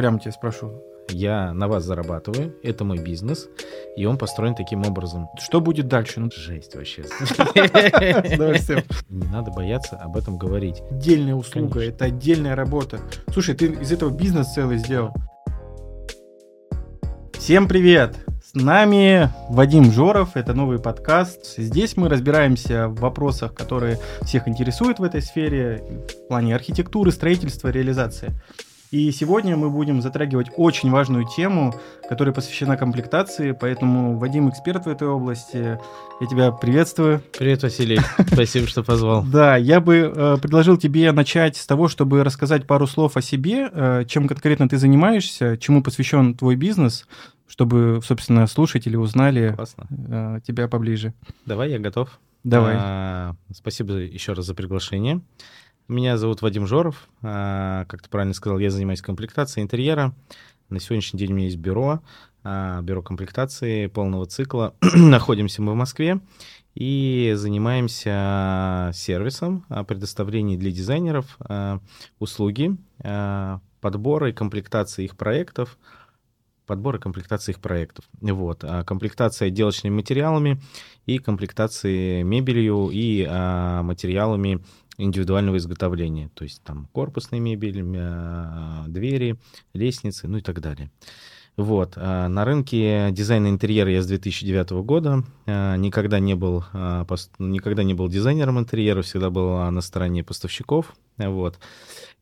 прямо тебя спрошу. Я на вас зарабатываю, это мой бизнес, и он построен таким образом. Что будет дальше? Ну, Жесть вообще. Не надо бояться об этом говорить. Отдельная услуга, это отдельная работа. Слушай, ты из этого бизнес целый сделал. Всем привет! С нами Вадим Жоров, это новый подкаст. Здесь мы разбираемся в вопросах, которые всех интересуют в этой сфере, в плане архитектуры, строительства, реализации. И сегодня мы будем затрагивать очень важную тему, которая посвящена комплектации, поэтому Вадим эксперт в этой области. Я тебя приветствую. Привет, Василий. Спасибо, что позвал. Да, я бы э, предложил тебе начать с того, чтобы рассказать пару слов о себе, э, чем конкретно ты занимаешься, чему посвящен твой бизнес, чтобы, собственно, слушатели узнали Классно. э, тебя поближе. Давай, я готов. Давай. А, Спасибо еще раз за приглашение. Меня зовут Вадим Жоров. А, Как ты правильно сказал, я занимаюсь комплектацией интерьера. На сегодняшний день у меня есть бюро, а, бюро комплектации полного цикла. Находимся мы в Москве и занимаемся сервисом предоставления для дизайнеров а, услуги подбора и комплектации их проектов, подбор и комплектации их проектов. Вот. Комплектация отделочными материалами и комплектации мебелью и материалами индивидуального изготовления. То есть там корпусная мебель, а, двери, лестницы, ну и так далее. Вот. а На рынке дизайна интерьера я с 2009 года. а, Никогда не был, никогда не был дизайнером интерьера, всегда был на стороне поставщиков. Вот.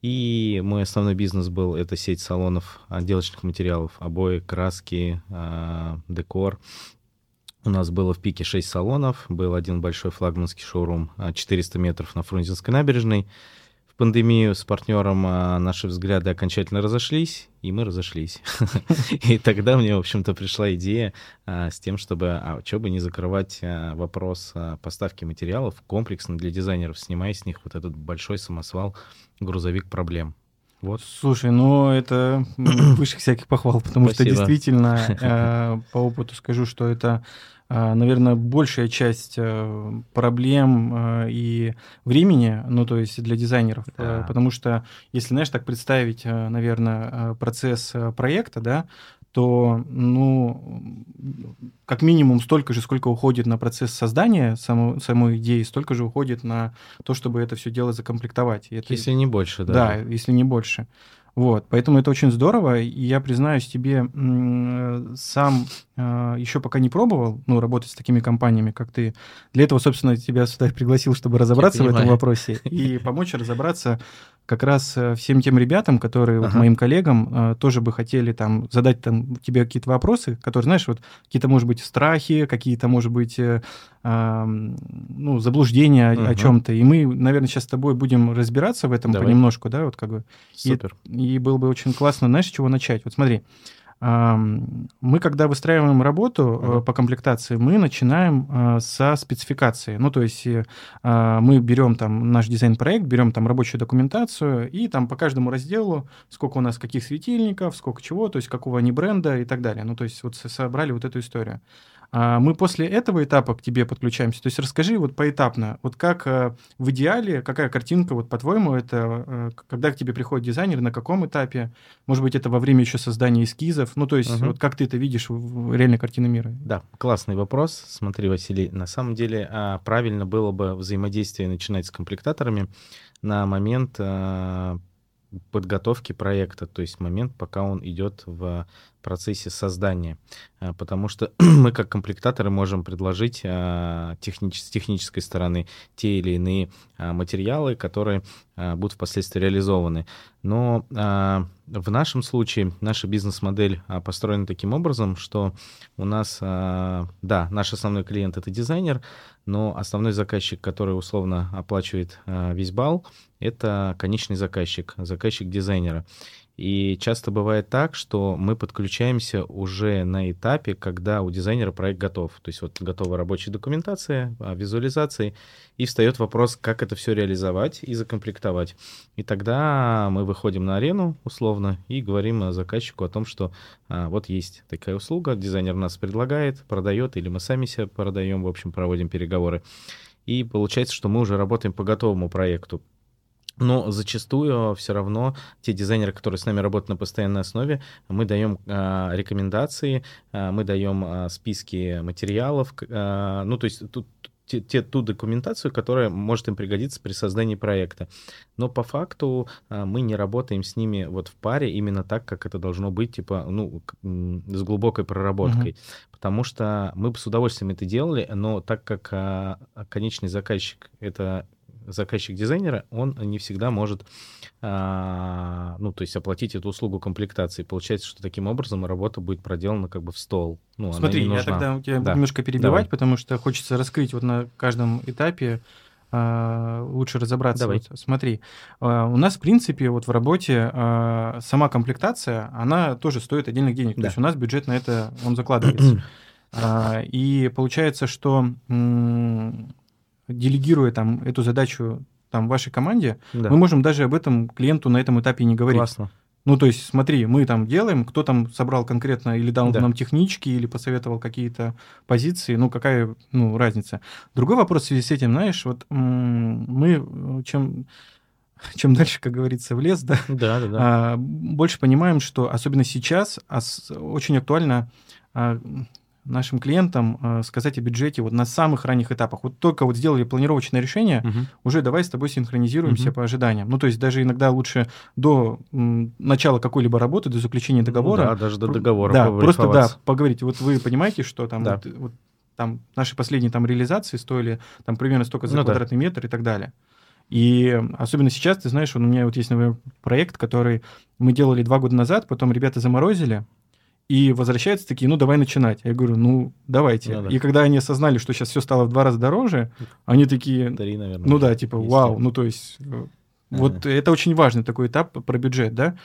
И мой основной бизнес был это сеть салонов отделочных материалов, обои, краски, декор. У нас было в пике 6 салонов, был один большой флагманский шоурум а, 400 метров на Фрунзенской набережной. В пандемию с партнером а, наши взгляды окончательно разошлись, и мы разошлись. И тогда мне, в общем-то, пришла идея а, с тем, чтобы, а что бы не закрывать а, вопрос а, поставки материалов комплексно для дизайнеров, снимая с них вот этот большой самосвал, грузовик проблем. Вот. Слушай, ну это м, выше всяких похвал, потому что Спасибо. действительно э, по опыту скажу, что это, наверное, большая часть э, проблем э, и времени, ну то есть для дизайнеров, Да. Э, потому что если, знаешь, так представить, наверное, процесс проекта, да, то, ну, как минимум столько же, сколько уходит на процесс создания само- самой идеи, столько же уходит на то, чтобы это все дело закомплектовать. И это- Если не больше, да. да, если не больше. Вот, поэтому это очень здорово. И я признаюсь тебе, м, э, сам еще пока не пробовал, ну, работать с такими компаниями, как ты. Для этого, собственно, тебя сюда пригласил, чтобы разобраться в этом вопросе и помочь разобраться как раз э, всем тем ребятам, которые, вот Ага. моим коллегам, э, тоже бы хотели там задать там тебе какие-то вопросы, которые, знаешь, вот какие-то, может быть, страхи, какие-то, может быть, ну, заблуждения о- о чем-то. И мы, наверное, сейчас с тобой будем разбираться в этом Давай. понемножку, да, вот как бы. Супер. И было бы очень классно, знаешь, с чего начать? Вот смотри, мы, когда выстраиваем работу Мгм. по комплектации, мы начинаем э, со спецификации. Ну, то есть э, а, мы берем там наш дизайн-проект, берем там рабочую документацию, и там по каждому разделу, сколько у нас каких светильников, сколько чего, то есть какого они бренда и так далее. Ну, то есть вот со- собрали вот эту историю. А Мы после этого этапа к тебе подключаемся. То есть расскажи вот поэтапно, вот как э, в идеале, какая картинка, вот по-твоему, это э, когда к тебе приходит дизайнер, на каком этапе? Может быть, это во время еще создания эскизов? Ну, то есть Мгм. вот как ты это видишь в в реальной картине мира? Да, классный вопрос. Смотри, Василий, на самом деле а, правильно было бы взаимодействие начинать с комплектаторами на момент а, подготовки проекта, то есть момент, пока он идет в процессе создания. А, Потому что мы, как комплектаторы, можем предложить а, технич- с технической стороны те или иные а, материалы, которые будут впоследствии реализованы. Но в нашем случае наша бизнес-модель построена таким образом, что у нас, да, наш основной клиент это дизайнер, но основной заказчик, который условно оплачивает весь бал, это конечный заказчик, заказчик дизайнера. И часто бывает так, что мы подключаемся уже на этапе, когда у дизайнера проект готов. То есть вот готова рабочая документация, а, визуализации, и встает вопрос, как это все реализовать и закомплектовать. И тогда мы выходим на арену, условно, и говорим а, заказчику о том, что а, вот есть такая услуга, дизайнер нас предлагает, продает, или мы сами себя продаем, в общем, проводим переговоры. И получается, что мы уже работаем по готовому проекту. Но зачастую все равно те дизайнеры, которые с нами работают на постоянной основе, мы даем э, рекомендации, э, мы даем э, списки материалов. Э, ну, то есть тут те, те, ту документацию, которая может им пригодиться при создании проекта. Но по факту а, мы не работаем с ними вот в паре именно так, как это должно быть, типа, ну, с глубокой проработкой. Угу. Потому что мы бы с удовольствием это делали, но так как а, конечный заказчик — это заказчик дизайнера, он не всегда может, а, ну, то есть оплатить эту услугу комплектации. Получается, что таким образом работа будет проделана как бы в стол. Ну, Смотри, я тогда тебя да. немножко перебивать, Давай. потому что хочется раскрыть вот на каждом этапе а, лучше разобраться. Давай. Вот, смотри, а, у нас, в принципе, вот в работе сама комплектация, она тоже стоит отдельных денег. Да. То есть у нас бюджет на это, он закладывается. И получается, что делегируя там эту задачу там вашей команде, да. мы можем даже об этом клиенту на этом этапе не говорить. Классно. Ну, то есть, смотри, мы там делаем, кто там собрал конкретно или дал да. нам технички, или посоветовал какие-то позиции, ну, какая ну, разница. Другой вопрос в связи с этим, знаешь, вот мы чем чем дальше, как говорится, в лес, да, да, да, да. А, больше понимаем, что особенно сейчас очень актуально а, нашим клиентам э, сказать о бюджете вот на самых ранних этапах. Вот только вот сделали планировочное решение, угу. уже давай с тобой синхронизируемся угу. по ожиданиям. Ну, то есть даже иногда лучше до начала какой-либо работы, до заключения договора. Ну, да, даже до договора. Да, просто да, поговорить. Вот вы понимаете, что там да. вот, вот, там наши последние там реализации стоили там примерно столько за ну, квадратный да. метр и так далее. И особенно сейчас, ты знаешь, у меня вот есть, например, проект, который мы делали два года назад, потом ребята заморозили, и возвращаются такие, ну, давай начинать. Я говорю, ну, давайте. Ну, да. И когда они осознали, что сейчас все стало в два раза дороже, они такие, Три, наверное, ну да, типа, есть. вау, ну, то есть, э, ага. вот это очень важный такой этап про бюджет, да.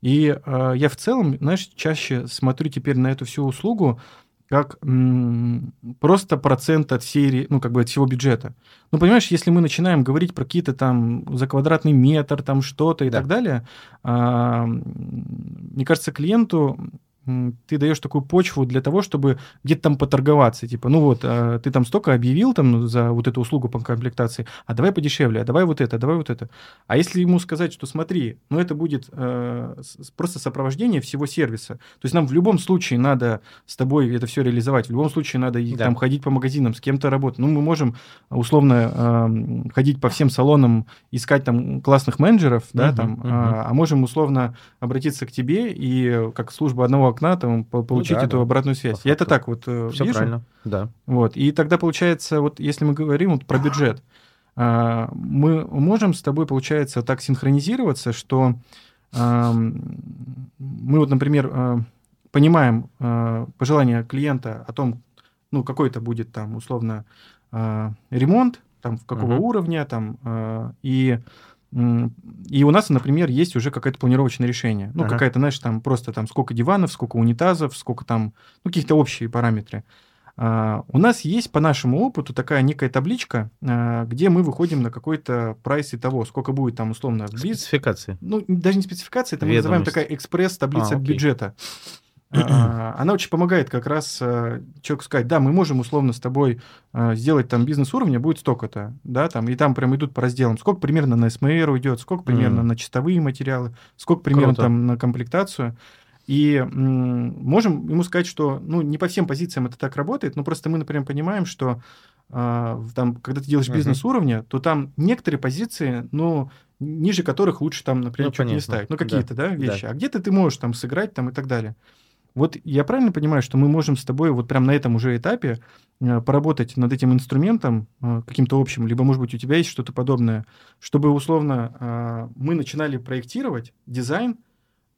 И э, я в целом, знаешь, чаще смотрю теперь на эту всю услугу как м- просто процент от серии, ну, как бы от всего бюджета. Ну, понимаешь, если мы начинаем говорить про какие-то там за квадратный метр, там что-то и да. так далее, э, мне кажется, клиенту ты даешь такую почву для того, чтобы где-то там поторговаться. Типа, ну вот, а, ты там столько объявил там за вот эту услугу по комплектации, а давай подешевле, а давай вот это, а давай вот это. А если ему сказать, что смотри, ну это будет э, просто сопровождение всего сервиса. То есть нам в любом случае надо с тобой это все реализовать, в любом случае надо да. там ходить по магазинам, с кем-то работать. Ну мы можем условно э, ходить по всем салонам, искать там классных менеджеров, да, uh-huh, там, uh-huh. А, а можем условно обратиться к тебе и как служба одного окна там получить ну, да, эту да. обратную связь. Я это так вот э, Все вижу. правильно, да. Вот. И тогда получается, вот если мы говорим вот про бюджет, а, мы можем с тобой, получается, так синхронизироваться, что мы вот, например, а, понимаем а, пожелания клиента о том, ну, какой это будет там, условно, ремонт, там, в какого uh-huh. уровня, там, и и у нас, например, есть уже какое-то планировочное решение. Ну, ага. какая-то, знаешь, там просто там сколько диванов, сколько унитазов, сколько там, ну, какие-то общие параметры. Uh, у нас есть по нашему опыту такая некая табличка, uh, где мы выходим на какой-то прайс и того, сколько будет там условно... Спецификации. Ну, даже не спецификация, это мы называем такая экспресс-таблица а, бюджета. А, она очень помогает как раз э, человеку сказать, да, мы можем условно с тобой э, сделать там бизнес уровня, будет столько-то, да, там, и там прям идут по разделам, сколько примерно на СМР уйдет, сколько примерно mm. на чистовые материалы, сколько примерно Круто. там на комплектацию. И можем ему сказать, что, ну, не по всем позициям это так работает, но просто мы, например, понимаем, что э, там, когда ты делаешь бизнес уровня, то там некоторые позиции, ну, ниже которых лучше там, например, ну, что-то не ставить. Ну, какие-то, да, да вещи. Да. А где-то ты можешь там сыграть там и так далее. Вот я правильно понимаю, что мы можем с тобой вот прямо на этом уже этапе э, поработать над этим инструментом э, каким-то общим, либо, может быть, у тебя есть что-то подобное, чтобы условно э, мы начинали проектировать дизайн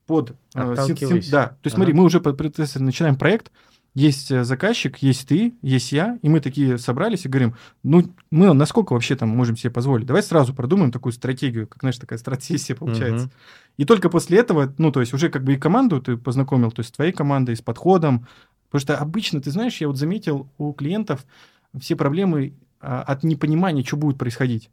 под... Син, син, да, то есть ага. смотри, мы уже начинаем проект, есть э, заказчик, есть ты, есть я, и мы такие собрались и говорим, ну, мы насколько вообще там можем себе позволить? Давай сразу продумаем такую стратегию, как, знаешь, такая стратегия получается. Угу. И только после этого, ну, то есть уже как бы и команду ты познакомил, то есть с твоей командой, с подходом, потому что обычно, ты знаешь, я вот заметил у клиентов все проблемы а, от непонимания, что будет происходить.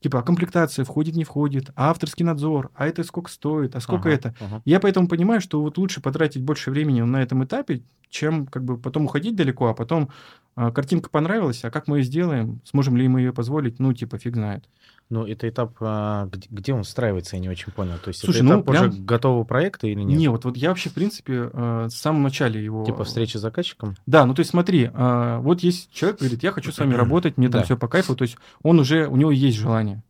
Типа, а комплектация входит, не входит, а авторский надзор, а это сколько стоит, а сколько ага, это. Ага. Я поэтому понимаю, что вот лучше потратить больше времени на этом этапе, чем как бы потом уходить далеко, а потом а, картинка понравилась, а как мы ее сделаем, сможем ли мы ее позволить, ну, типа, фиг знает. Ну, это этап, а, где, он встраивается, я не очень понял. То есть Слушай, это ну, этап уже прям- готового проекта или нет? Не, вот, вот я вообще, в принципе, э, в самом начале его... Типа встреча с заказчиком? Да, ну то есть смотри, а, вот есть человек, говорит, я хочу с вами работать, мне там Да. все по кайфу, то есть он уже, у него есть желание.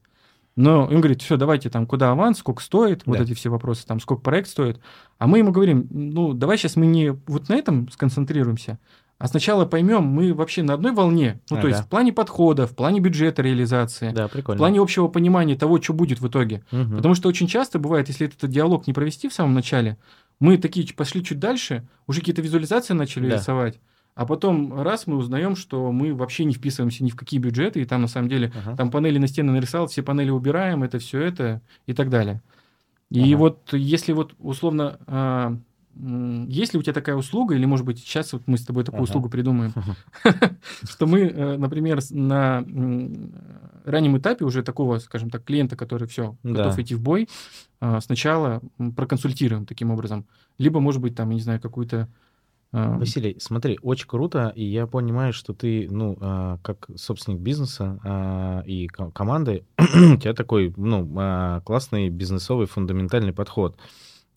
Но он говорит, все, давайте там, куда аванс, сколько стоит, вот эти все вопросы, там, сколько проект стоит. А мы ему говорим, ну, давай сейчас мы не вот на этом сконцентрируемся, а сначала поймем, мы вообще на одной волне, ну, то Ага. есть в плане подхода, в плане бюджета реализации, Да, в прикольно. плане общего понимания того, что будет в итоге. Мгм. Потому что очень часто бывает, если этот диалог не провести в самом начале, мы такие пошли чуть дальше, уже какие-то визуализации начали Да. рисовать, а потом раз мы узнаем, что мы вообще не вписываемся ни в какие бюджеты, и там на самом деле Ага. там панели на стены нарисовал, все панели убираем, это все это и так далее. И Ага. вот если вот условно, а, есть ли у тебя такая услуга, или может быть сейчас вот мы с тобой такую Ага. услугу придумаем, что мы, э, например, на раннем этапе уже такого, скажем так, клиента, который все готов идти в бой, а, сначала проконсультируем таким образом. Либо, может быть, там, я не знаю, какую-то... а, Василий, смотри, очень круто, и я понимаю, что ты, ну, как собственник бизнеса и ко- команды, у тебя такой, ну, классный бизнесовый фундаментальный подход.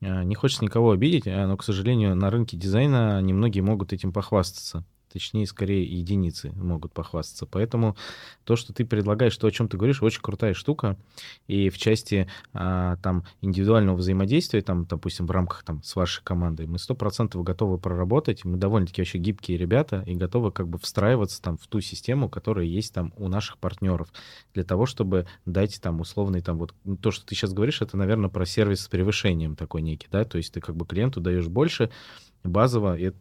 А, Не хочется никого обидеть, а, но, к сожалению, на рынке дизайна немногие могут этим похвастаться. Точнее, скорее, единицы могут похвастаться. Поэтому то, что ты предлагаешь, то, о чем ты говоришь, очень крутая штука. И в части а, там индивидуального взаимодействия, там, допустим, в рамках там с вашей командой, мы сто процентов готовы проработать. Мы довольно-таки вообще гибкие ребята и готовы как бы встраиваться там в ту систему, которая есть там у наших партнеров, для того, чтобы дать там условный там вот ну, то, что ты сейчас говоришь, это, наверное, про сервис с превышением такой некий, да, то есть ты как бы клиенту даешь больше базово, и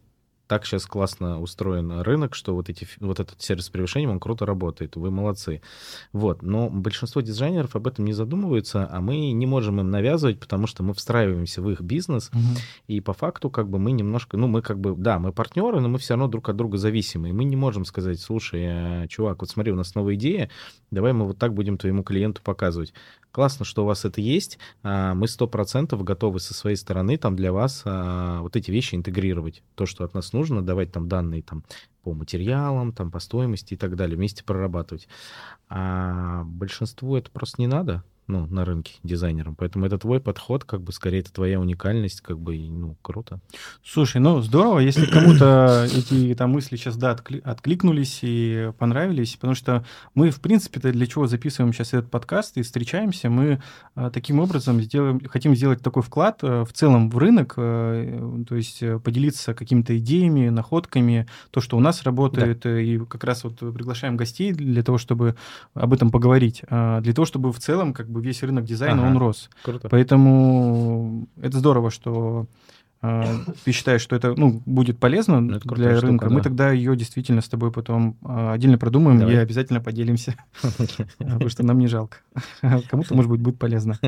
так сейчас классно устроен рынок, что вот, эти, вот этот сервис с превышением, он круто работает, вы молодцы. Вот, но большинство дизайнеров об этом не задумываются, а мы не можем им навязывать, потому что мы встраиваемся в их бизнес, мгм. и по факту как бы мы немножко, ну мы как бы, да, мы партнеры, но мы все равно друг от друга зависимы, и мы не можем сказать, слушай, э, чувак, вот смотри, у нас новая идея, давай мы вот так будем твоему клиенту показывать. Классно, что у вас это есть, а, мы сто процентов готовы со своей стороны там для вас а, вот эти вещи интегрировать, то, что от нас нужно, давать там данные там по материалам, там по стоимости и так далее, вместе прорабатывать. А большинству это просто не надо, ну, на рынке дизайнерам. Поэтому это твой подход, как бы скорее это твоя уникальность, как бы, ну, круто. Слушай, ну здорово, если кому-то эти там мысли сейчас, да, откли- откликнулись и понравились, потому что мы, в принципе-то, для чего записываем сейчас этот подкаст и встречаемся, мы а, таким образом сделаем, хотим сделать такой вклад а, в целом в рынок, а, то есть а, поделиться какими-то идеями, находками, то, что у нас работает, э, и как раз вот приглашаем гостей для того, чтобы об этом поговорить, а, для того, чтобы в целом как бы весь рынок дизайна, Ага. он рос. Круто. Поэтому это здорово, что э, ты считаешь, что это ну, будет полезно Ну, это для штука, рынка. Мы да. тогда ее действительно с тобой потом э, отдельно продумаем Давай. и обязательно поделимся, потому что нам не жалко. Кому-то, может быть, будет полезно.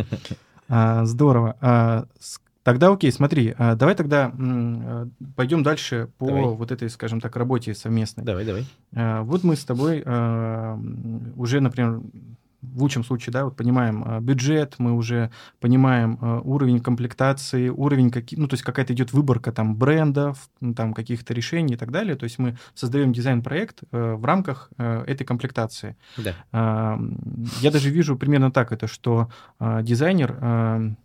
А, Здорово. А, Тогда окей, смотри, а, давай тогда пойдем дальше по Давай. вот этой, скажем так, работе совместной. Давай, давай. Вот мы с тобой уже, например, в лучшем случае, да, вот понимаем а, бюджет, мы уже понимаем а, уровень комплектации, уровень, какие, ну, то есть какая-то идет выборка там брендов, там каких-то решений и так далее. То есть мы создаем дизайн-проект э, в рамках э, этой комплектации. Да. Я даже вижу примерно так это, что дизайнер,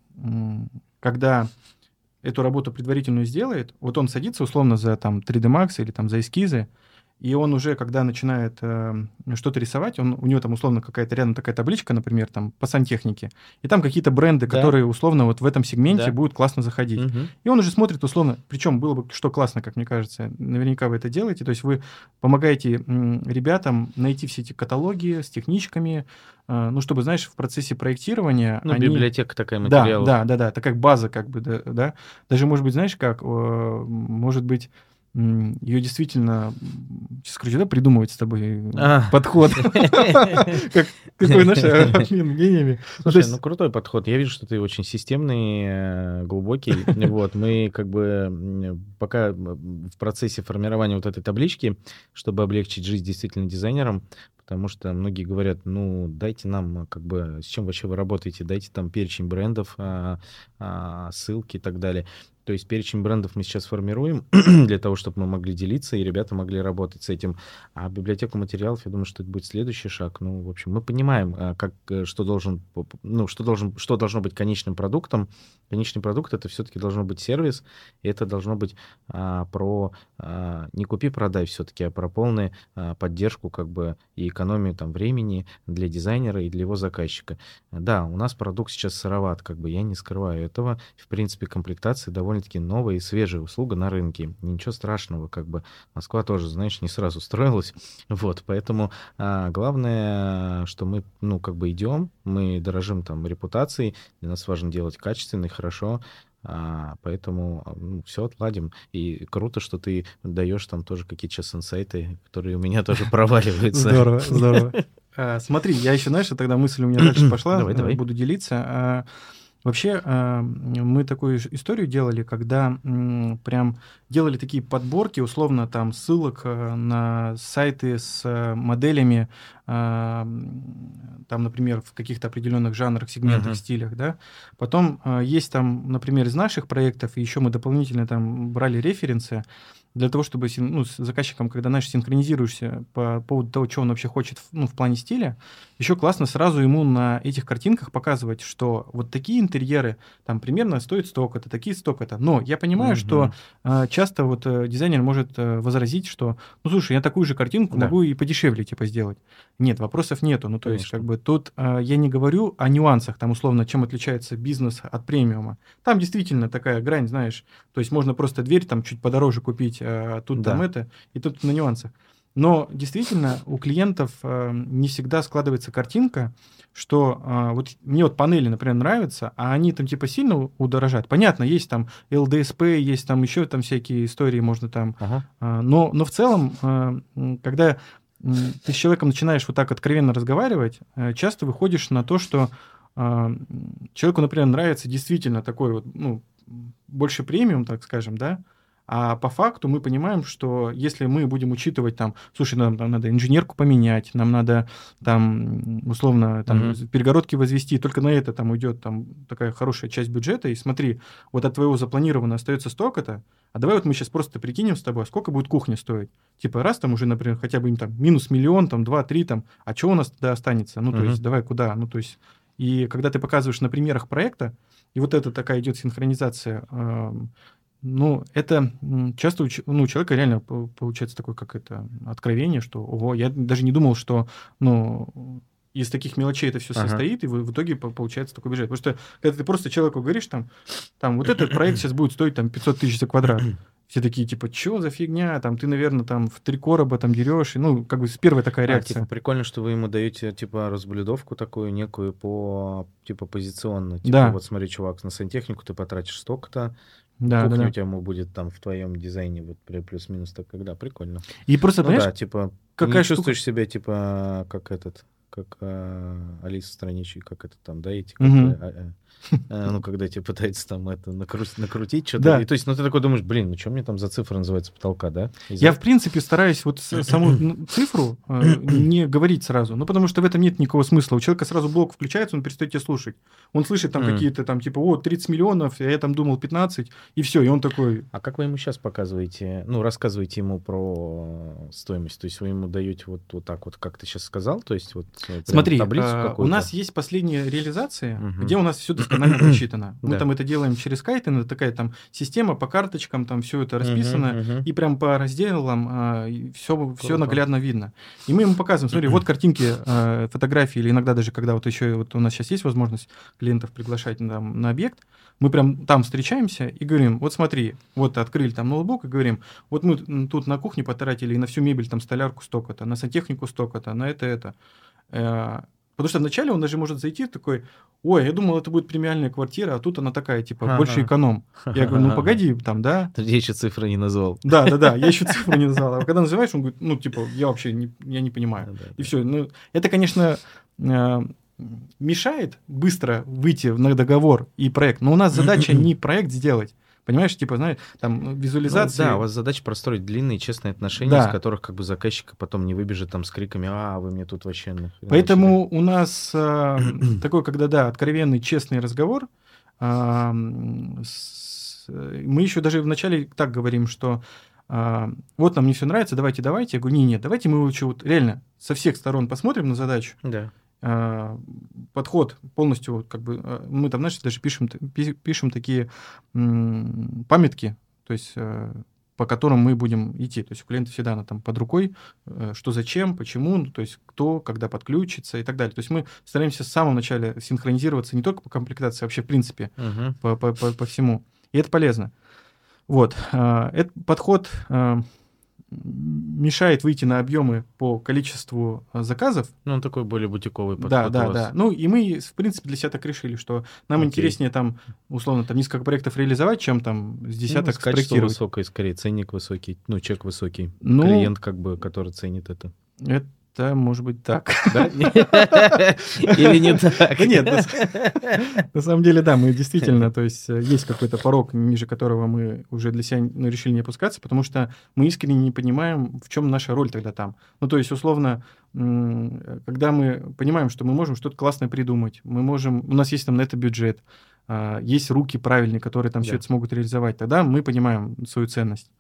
когда эту работу предварительную сделает, вот он садится условно за там 3D Max или там за эскизы, и он уже, когда начинает э, что-то рисовать, он, у него там условно какая-то рядом такая табличка, например, там по сантехнике, и там какие-то бренды, Да. которые условно вот в этом сегменте Да. будут классно заходить. Мгм. И он уже смотрит условно, причем было бы что классно, как мне кажется, наверняка вы это делаете, то есть вы помогаете м, ребятам найти все эти каталоги с техничками, э, ну, чтобы, знаешь, в процессе проектирования Ну, они... библиотека такая Да, материалов. да, да, да, такая база как бы, да, да. Даже, может быть, знаешь как, э, может быть, ее действительно, сейчас, короче, да, придумывать с тобой А. подход. Как Такой, знаешь, обмен мнениями. Ну, то Слушай, ну крутой подход. Я вижу, что ты очень системный, э, глубокий. Вот, мы как бы пока в процессе формирования вот этой таблички, чтобы облегчить жизнь действительно дизайнерам, потому что многие говорят, ну, дайте нам, как бы, с чем вообще вы работаете, дайте там перечень брендов, а, а, ссылки и так далее. То есть перечень брендов мы сейчас формируем для того, чтобы мы могли делиться, и ребята могли работать с этим. А библиотеку материалов, я думаю, что это будет следующий шаг. Ну, в общем, мы понимаем, а, как, э, что, должен, ну, что, должен, что должно быть конечным продуктом. Конечный продукт — это все-таки должно быть сервис, и это должно быть а, про а, не купи-продай все-таки, а про полную а, поддержку как бы и экономию там времени для дизайнера и для его заказчика. Да, у нас продукт сейчас сыроват, как бы я не скрываю этого. В принципе, комплектация довольно довольно-таки новая и свежая услуга на рынке. Ничего страшного, как бы Москва тоже, знаешь, не сразу строилась. Вот, поэтому а, главное, что мы, ну, как бы идем, мы дорожим там репутацией, для нас важно делать качественно и хорошо, а, поэтому ну, все отладим. И круто, что ты даешь там тоже какие-то сейчас инсайты, которые у меня тоже проваливаются. Здорово, здорово. А, смотри, я еще, знаешь, тогда мысль у меня дальше пошла, давай, давай. буду делиться. Вообще, а, мы такую историю делали, когда прям делали такие подборки, условно, там, ссылок э, на сайты с э, моделями, а, там, например, в каких-то определенных жанрах, сегментах, uh-huh. стилях, да. Потом а, есть там, например, из наших проектов, и еще мы дополнительно там брали референсы, для того, чтобы ну, с заказчиком, когда, знаешь, синхронизируешься по поводу того, что он вообще хочет ну, в плане стиля, еще классно сразу ему на этих картинках показывать, что вот такие интерьеры там примерно стоят столько-то, такие столько-то. Но я понимаю, угу. что э, часто вот э, дизайнер может э, возразить, что, ну, слушай, я такую же картинку да. могу и подешевле типа сделать. Нет, вопросов нету. Ну, то Конечно. есть, как бы тут э, я не говорю о нюансах, там, условно, чем отличается бизнес от премиума. Там действительно такая грань, знаешь, то есть можно просто дверь там чуть подороже купить, а тут да. там это, и тут на нюансах. Но действительно у клиентов э, не всегда складывается картинка, что э, вот мне вот панели, например, нравятся, а они там типа сильно удорожат. Понятно, есть там LDSP, есть там еще там всякие истории, можно там. Ага. Э, но, но в целом, э, когда ты с человеком начинаешь вот так откровенно разговаривать, э, часто выходишь на то, что э, человеку, например, нравится действительно такой вот, ну, больше премиум, так скажем, да, а по факту мы понимаем, что если мы будем учитывать там, слушай, нам, нам надо инженерку поменять, нам надо там условно там mm-hmm. перегородки возвести, только на это там уйдет там такая хорошая часть бюджета. И смотри, вот от твоего запланированного остается столько-то, а давай вот мы сейчас просто прикинем с тобой, а сколько будет кухня стоить. Типа раз там уже, например, хотя бы им там минус миллион, там два, три там, а что у нас тогда останется? Ну, то mm-hmm. есть давай куда? Ну, то есть и когда ты показываешь на примерах проекта, и вот это такая идет синхронизация, э, ну, это часто у ну, человека реально получается такое, как это, откровение, что, ого, я даже не думал, что, ну, из таких мелочей это все ага. состоит, и в, итоге получается такой бюджет. Потому что когда ты просто человеку говоришь, там, там вот этот проект сейчас будет стоить там 500 тысяч за квадрат, все такие, типа, что за фигня, там, ты, наверное, там в три короба там дерешь, и, ну, как бы первая такая а, реакция. типа, прикольно, что вы ему даете, типа, разблюдовку такую некую по, типа, позиционно. Типа, да. вот смотри, чувак, на сантехнику ты потратишь столько-то, да, Кухня да, у тебя будет там в твоем дизайне вот плюс-минус так когда прикольно. И просто, ну, да, типа, какая не штука... чувствуешь себя типа как этот, как а, Алиса страничий, как это там, да, эти, как, угу. а, а, Э, ну, когда тебе пытается там это накрутить, накрутить что-то. Да. И, то есть, ну, ты такой думаешь, блин, ну, что мне там за цифра называется потолка, да? Из Я, в принципе, стараюсь вот саму ну, цифру э, не говорить сразу, ну, потому что в этом нет никакого смысла. У человека сразу блок включается, он перестает тебя слушать. Он слышит там какие-то там, типа, о, 30 миллионов, я там думал 15, и все, и он такой... А как вы ему сейчас показываете, ну, рассказываете ему про стоимость? То есть, вы ему даете вот, вот так вот, как ты сейчас сказал, то есть, вот э, Смотри, таблицу а, у нас есть последние реализации, угу. где у нас все досконально просчитано. Мы там это делаем через Kaizen, это такая там система по карточкам, там все это расписано, и прям по разделам а, все, наглядно видно. И мы ему показываем, смотри, вот картинки, а, фотографии, или иногда даже, когда вот еще вот у нас сейчас есть возможность клиентов приглашать на объект, мы прям там встречаемся и говорим, вот смотри, вот открыли там ноутбук и говорим, вот мы тут на кухне потратили и на всю мебель там столярку столько-то, на сантехнику столько-то, на это это. Э, потому что вначале он даже может зайти такой, ой, я думал, это будет премиальная квартира, а тут она такая, типа, ага. больше эконом. Я говорю, ну погоди, там, да. Ты еще цифры не назвал. Да, да, да, я еще цифры не назвал. А когда называешь, он говорит, ну, типа, я вообще не, я не понимаю. И все. Ну, это, конечно, э, мешает быстро выйти на договор и проект, но у нас задача не проект сделать, Понимаешь, типа, знаешь, там визуализация. Ну, да, у вас задача простроить длинные честные отношения, да. из которых как бы заказчик потом не выбежит там с криками, а, вы мне тут вообще... Поэтому начали. у нас э, такой, когда, да, откровенный, честный разговор, э, с, мы еще даже вначале так говорим, что э, вот нам не все нравится, давайте, давайте. Я говорю, нет, нет, давайте мы лучше вот реально со всех сторон посмотрим на задачу. Да. А, подход полностью, как бы, а, мы там, знаешь, даже пишем, пишем такие памятки, то есть а, по которым мы будем идти. То есть у клиента всегда она там под рукой, э, что зачем, почему, ну, то есть кто, когда подключится и так далее. То есть мы стараемся с самого начала синхронизироваться не только по комплектации, а вообще в принципе uh-huh. по, по, по, по всему. И это полезно. Вот. Этот подход мешает выйти на объемы по количеству а, заказов. Ну, он такой более бутиковый подход. Да, да, да. Ну, и мы, в принципе, для себя так решили, что нам Окей. интереснее там, условно, там несколько проектов реализовать, чем там с десяток ну, спроектировать. высокое, скорее, ценник высокий, ну, чек высокий. Ну, Клиент, как бы, который ценит это. Это это может быть так. Или не так? Нет, на самом деле, да, мы действительно, то есть э, есть какой-то порог, ниже которого мы уже для себя ну, решили не опускаться, потому что мы искренне не понимаем, в чем наша роль тогда там. Ну, то есть, условно, когда мы понимаем, что мы можем что-то классное придумать, мы можем, у нас есть там на это бюджет, а, есть руки правильные, которые там все это смогут реализовать, тогда мы понимаем свою ценность.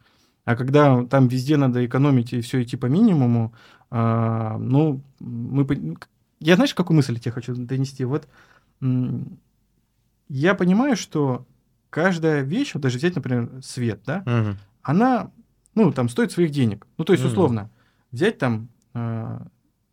А когда там везде надо экономить и все идти по минимуму, а, ну, мы... Я знаешь, какую мысль тебе хочу донести? Вот я понимаю, что каждая вещь, вот даже взять, например, свет, да, угу. она, ну, там, стоит своих денег. Ну, то есть, условно, взять там а,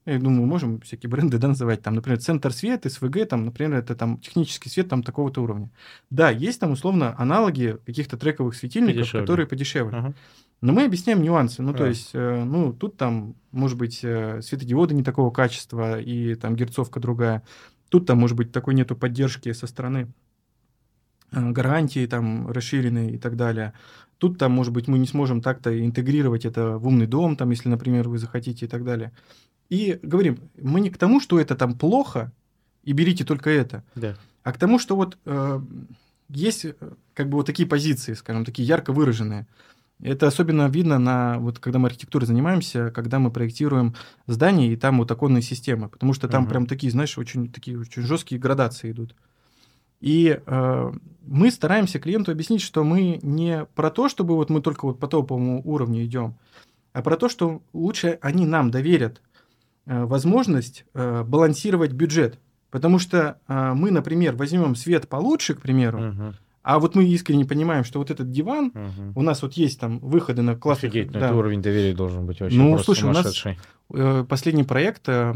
я думаю, можем всякие бренды да, называть, там, например, центр свет, СВГ, там, например, это там технический свет там такого-то уровня. Да, есть там условно аналоги каких-то трековых светильников, подешевле. которые подешевле. Ага. Но мы объясняем нюансы. Ну, да. то есть, э, ну, тут там, может быть, э, светодиоды не такого качества, и там герцовка другая. Тут там, может быть, такой нету поддержки со стороны гарантии там расширенной и так далее. Тут там, может быть, мы не сможем так-то интегрировать это в умный дом, там, если, например, вы захотите и так далее. И говорим, мы не к тому, что это там плохо, и берите только это, да. а к тому, что вот э, есть э, как бы вот такие позиции, скажем, такие ярко выраженные. Это особенно видно на вот когда мы архитектурой занимаемся, когда мы проектируем здания и там вот оконные системы, потому что там uh-huh. прям такие, знаешь, очень такие очень жесткие градации идут. И э, мы стараемся клиенту объяснить, что мы не про то, чтобы вот мы только вот по топовому уровню идем, а про то, что лучше они нам доверят Э, возможность э, балансировать бюджет. Потому что э, мы, например, возьмем свет получше, к примеру, uh-huh. А вот мы искренне понимаем, что вот этот диван, угу. у нас вот есть там выходы на классных... Офигеть, ну да. это уровень доверия должен быть вообще ну, слушай, у нас последний проект, э,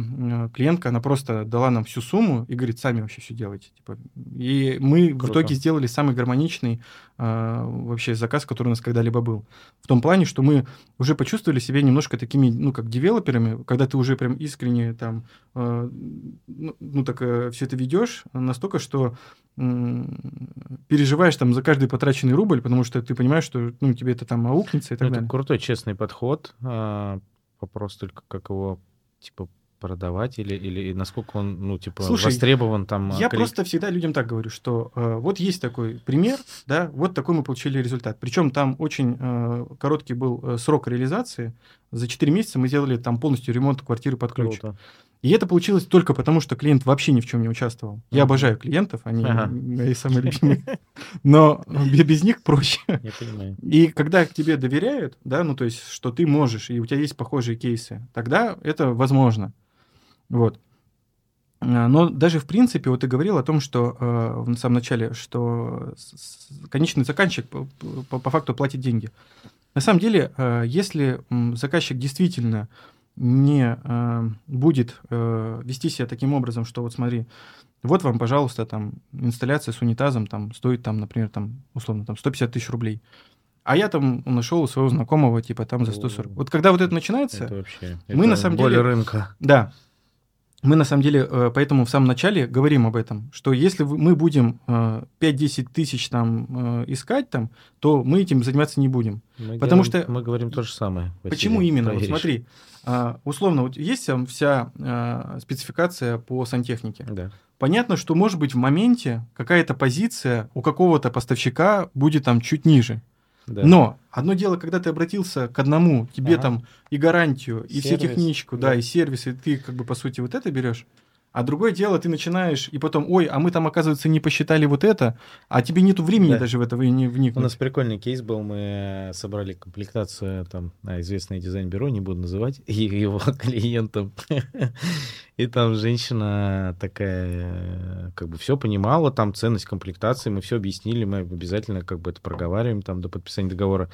клиентка, она просто дала нам всю сумму и говорит, сами вообще все делайте. Типа. И мы Круто. в итоге сделали самый гармоничный э, вообще заказ, который у нас когда-либо был. В том плане, что мы уже почувствовали себя немножко такими, ну, как девелоперами, когда ты уже прям искренне там, ну, ну, так все это ведешь, настолько, что переживаешь там за каждый потраченный рубль, потому что ты понимаешь, что ну, тебе это там аукнется и так ну, далее. Это крутой, честный подход. А, вопрос только, как его, типа, продавать или, или насколько он, ну, типа, Слушай, востребован там? Я клик... просто всегда людям так говорю, что э, вот есть такой пример, да, вот такой мы получили результат. Причем там очень э, короткий был э, срок реализации. За 4 месяца мы сделали там полностью ремонт квартиры под ключ. Круто. И это получилось только потому, что клиент вообще ни в чем не участвовал. Я обожаю клиентов, они ага. мои самые любимые. Но без них проще. Я понимаю. И когда тебе доверяют, да, ну то есть, что ты можешь, и у тебя есть похожие кейсы, тогда это возможно. Вот. А, но даже в принципе, вот ты говорил о том, что э, в самом начале, что конечный заказчик по, по, по факту платит деньги. На самом деле, э, если заказчик действительно не э, будет э, вести себя таким образом, что вот смотри, вот вам, пожалуйста, там инсталляция с унитазом там стоит там, например, там условно там 150 тысяч рублей. А я там нашел у своего знакомого, типа, там за 140. Вот когда вот это начинается, это вообще, мы это на самом деле... рынка. Да, мы на самом деле э, поэтому в самом начале говорим об этом, что если мы будем 5-10 э, тысяч там э, искать там, то мы этим заниматься не будем. Мы потому делаем, что мы говорим то же самое. Василий, почему именно? Вот смотри, условно вот есть там вся спецификация по сантехнике. Да. понятно, что, может быть, в моменте какая-то позиция у какого-то поставщика будет там чуть ниже. Да. Но одно дело, когда ты обратился к одному, тебе ага. там и гарантию, и Сервис. все техничку, да. да, и сервис, и ты как бы по сути вот это берешь. А другое дело, ты начинаешь, и потом, ой, а мы там, оказывается, не посчитали вот это, а тебе нету времени да. даже в это не вникнуть. У нас прикольный кейс был, мы собрали комплектацию, там, а, известное дизайн-бюро, не буду называть, его клиентам. И там женщина такая, как бы все понимала, там ценность комплектации, мы все объяснили, мы обязательно как бы это проговариваем там до подписания договора.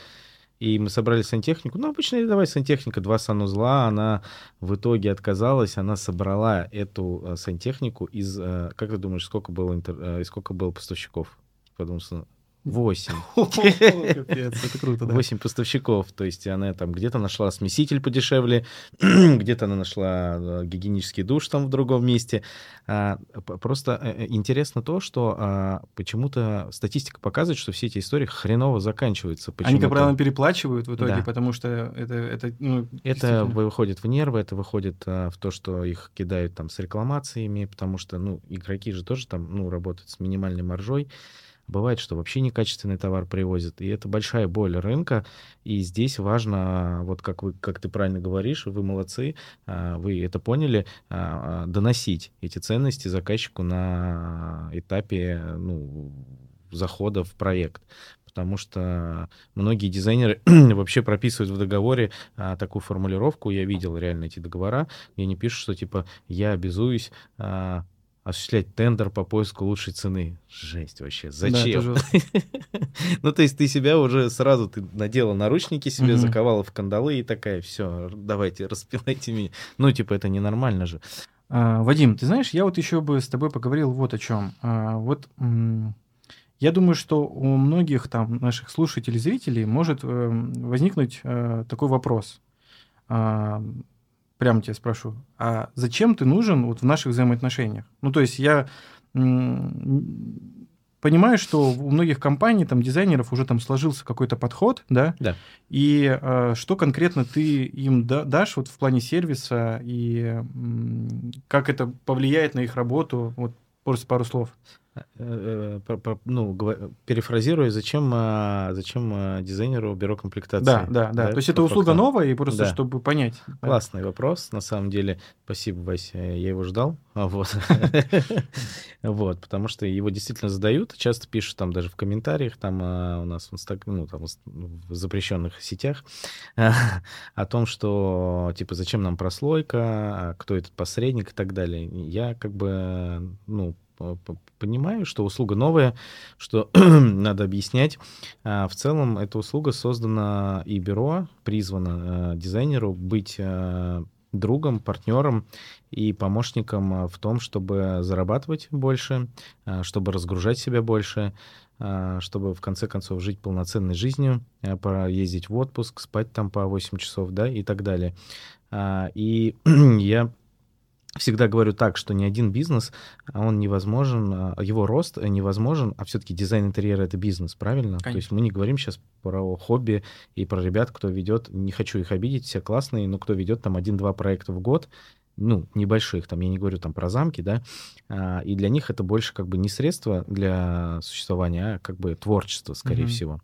И мы собрали сантехнику. Ну, обычно давай сантехника, два санузла. Она в итоге отказалась. Она собрала эту э, сантехнику из... Э, как ты думаешь, сколько было, интер... Э, сколько было поставщиков? Потому что Восемь. Это круто, да. Восемь поставщиков. То есть она там где-то нашла смеситель подешевле, где-то она нашла э, гигиенический душ там в другом месте. А, просто э, э, интересно то, что а, почему-то статистика показывает, что все эти истории хреново заканчиваются. Они, как правило, переплачивают в итоге, потому что это... Это, ну, это выходит в нервы, это выходит в то, что их кидают там с рекламациями, потому что, ну, игроки же тоже там, ну, работают с минимальной маржой. Бывает, что вообще некачественный товар привозят, и это большая боль рынка, и здесь важно, вот как, вы, как ты правильно говоришь, вы молодцы, а, вы это поняли, а, а, доносить эти ценности заказчику на этапе ну, захода в проект. Потому что многие дизайнеры вообще прописывают в договоре а, такую формулировку, я видел реально эти договора, где они пишут, что типа я обязуюсь осуществлять тендер по поиску лучшей цены. Жесть вообще. Зачем? ну, то есть ты себя уже сразу ты надела наручники себе, заковала в кандалы и такая, все, давайте, распилайте меня. Ну, типа, это ненормально же. А, Вадим, ты знаешь, я вот еще бы с тобой поговорил вот о чем. А, вот я думаю, что у многих там наших слушателей, зрителей может э, возникнуть э, такой вопрос. Прямо тебя спрошу, а зачем ты нужен вот в наших взаимоотношениях? Ну, то есть я понимаю, что у многих компаний, там, дизайнеров уже там сложился какой-то подход, да? Да. И э, что конкретно ты им да, дашь вот в плане сервиса и э, как это повлияет на их работу? Вот просто пару слов. Э, э, ну, перефразируя, зачем, а, зачем а, дизайнеру бюро комплектации? Да, да, да. да То есть это услуга фактор. новая, и просто да. чтобы понять. Классный да. вопрос, на самом деле. Спасибо, Вася, я его ждал. А, вот. вот, потому что его действительно задают, часто пишут там даже в комментариях, там у нас в, инстаг... ну, там, в запрещенных сетях о том, что, типа, зачем нам прослойка, кто этот посредник и так далее. Я как бы, ну, понимаю, что услуга новая, что надо объяснять. А, в целом, эта услуга создана и бюро, призвана дизайнеру быть другом, партнером и помощником в том, чтобы зарабатывать больше, чтобы разгружать себя больше, чтобы в конце концов жить полноценной жизнью, ездить в отпуск, спать там по 8 часов, да, и так далее. И я всегда говорю так, что ни один бизнес, а он невозможен, а, его рост невозможен, а все-таки дизайн интерьера — это бизнес, правильно? Конечно. То есть мы не говорим сейчас про хобби и про ребят, кто ведет, не хочу их обидеть, все классные, но кто ведет там один-два проекта в год, ну, небольших, там, я не говорю там про замки, да, а, и для них это больше как бы не средство для существования, а как бы творчество, скорее mm-hmm. всего.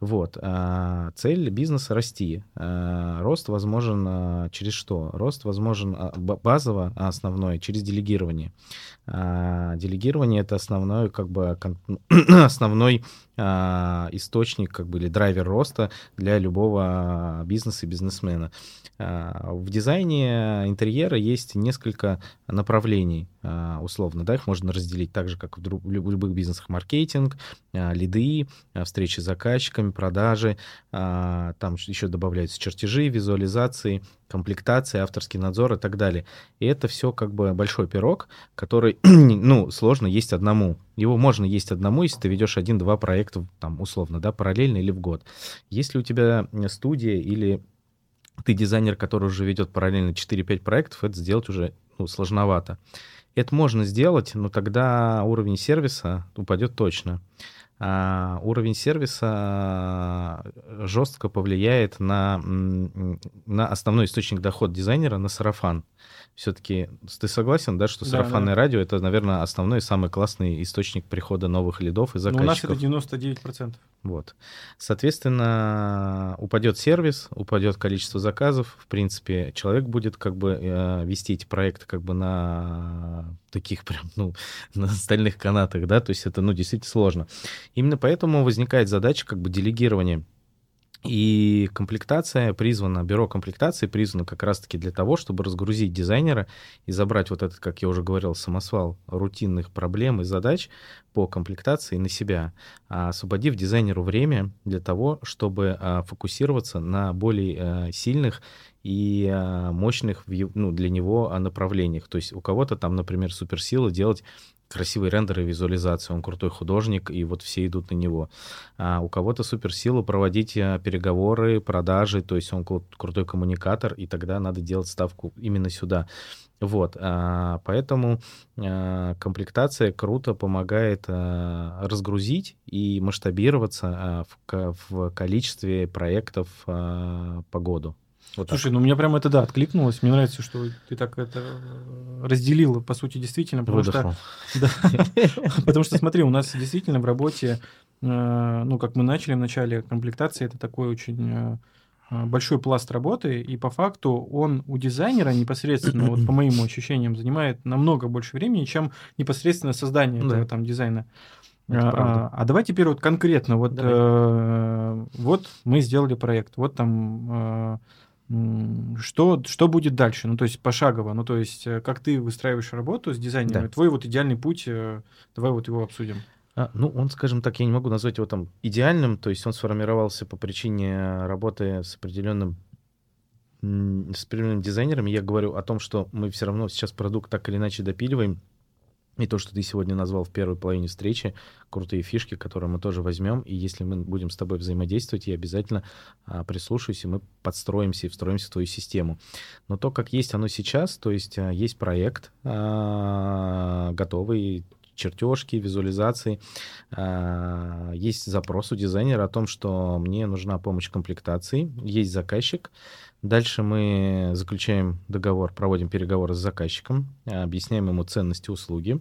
Вот. А, цель бизнеса — расти. А, рост возможен а, через что? Рост возможен базово, основной, через делегирование. Делегирование — это основной, как бы, основной источник, как бы, или драйвер роста для любого бизнеса и бизнесмена. В дизайне интерьера есть несколько направлений, условно, да, их можно разделить так же, как в любых бизнесах. Маркетинг, лиды, встречи с заказчиками, продажи, а, там еще добавляются чертежи, визуализации, комплектация, авторский надзор и так далее. И это все как бы большой пирог, который, ну, сложно есть одному. Его можно есть одному, если ты ведешь один-два проекта, там, условно, да, параллельно или в год. Если у тебя студия или ты дизайнер, который уже ведет параллельно 4-5 проектов, это сделать уже ну, сложновато. Это можно сделать, но тогда уровень сервиса упадет точно. А, уровень сервиса жестко повлияет на, на основной источник дохода дизайнера, на сарафан все-таки ты согласен, да, что да, сарафанное да. радио это, наверное, основной самый классный источник прихода новых лидов и заказчиков. Ну, у нас это 99%. Вот. Соответственно, упадет сервис, упадет количество заказов. В принципе, человек будет как бы э, вести эти проекты как бы на таких прям, ну, на стальных канатах, да, то есть это, ну, действительно сложно. Именно поэтому возникает задача как бы делегирования и комплектация призвана, бюро комплектации призвано как раз-таки для того, чтобы разгрузить дизайнера и забрать вот этот, как я уже говорил, самосвал рутинных проблем и задач по комплектации на себя, а освободив дизайнеру время для того, чтобы а, фокусироваться на более а, сильных и мощных ну, для него направлениях. То есть у кого-то там, например, суперсила делать красивые рендеры, визуализации, он крутой художник, и вот все идут на него. А у кого-то суперсила проводить э, переговоры, продажи, то есть он крутой коммуникатор, и тогда надо делать ставку именно сюда. Вот, а, поэтому а, комплектация круто помогает а, разгрузить и масштабироваться в количестве проектов по году. Вот Слушай, так. ну мне прям это да откликнулось. Мне нравится, что ты так это э, разделил, по сути, действительно, потому Выдохнул. что. Да, потому что смотри, у нас действительно в работе, э, ну как мы начали в начале комплектации, это такой очень э, большой пласт работы, и по факту он у дизайнера непосредственно, вот по моим ощущениям, занимает намного больше времени, чем непосредственно создание да. этого там дизайна. А, а давай теперь вот конкретно, вот, э, вот мы сделали проект, вот там э, что, что будет дальше? Ну, то есть пошагово. Ну, то есть э, как ты выстраиваешь работу с дизайнерами, да. твой вот идеальный путь, э, давай вот его обсудим. А, ну, он, скажем так, я не могу назвать его там идеальным, то есть он сформировался по причине работы с определенным с определенным дизайнером. Я говорю о том, что мы все равно сейчас продукт так или иначе допиливаем, и то, что ты сегодня назвал в первой половине встречи, крутые фишки, которые мы тоже возьмем. И если мы будем с тобой взаимодействовать, я обязательно а, прислушаюсь, и мы подстроимся и встроимся в твою систему. Но то, как есть оно сейчас, то есть а, есть проект а, готовый, чертежки, визуализации. А, есть запрос у дизайнера о том, что мне нужна помощь комплектации. Есть заказчик, Дальше мы заключаем договор, проводим переговоры с заказчиком, объясняем ему ценности услуги.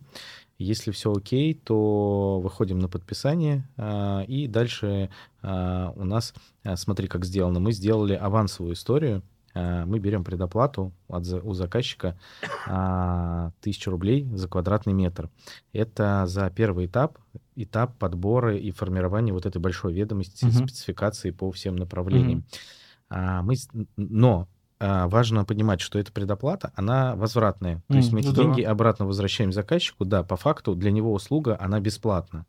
Если все окей, то выходим на подписание, а, и дальше а, у нас, смотри, как сделано, мы сделали авансовую историю, мы берем предоплату от, у заказчика тысячу рублей за квадратный метр. Это за первый этап, этап подбора и формирования вот этой большой ведомости, угу. спецификации по всем направлениям. Угу. А, мы, но а, важно понимать, что эта предоплата, она возвратная. То mm, есть мы эти ну, деньги да. обратно возвращаем заказчику. Да, по факту для него услуга, она бесплатна.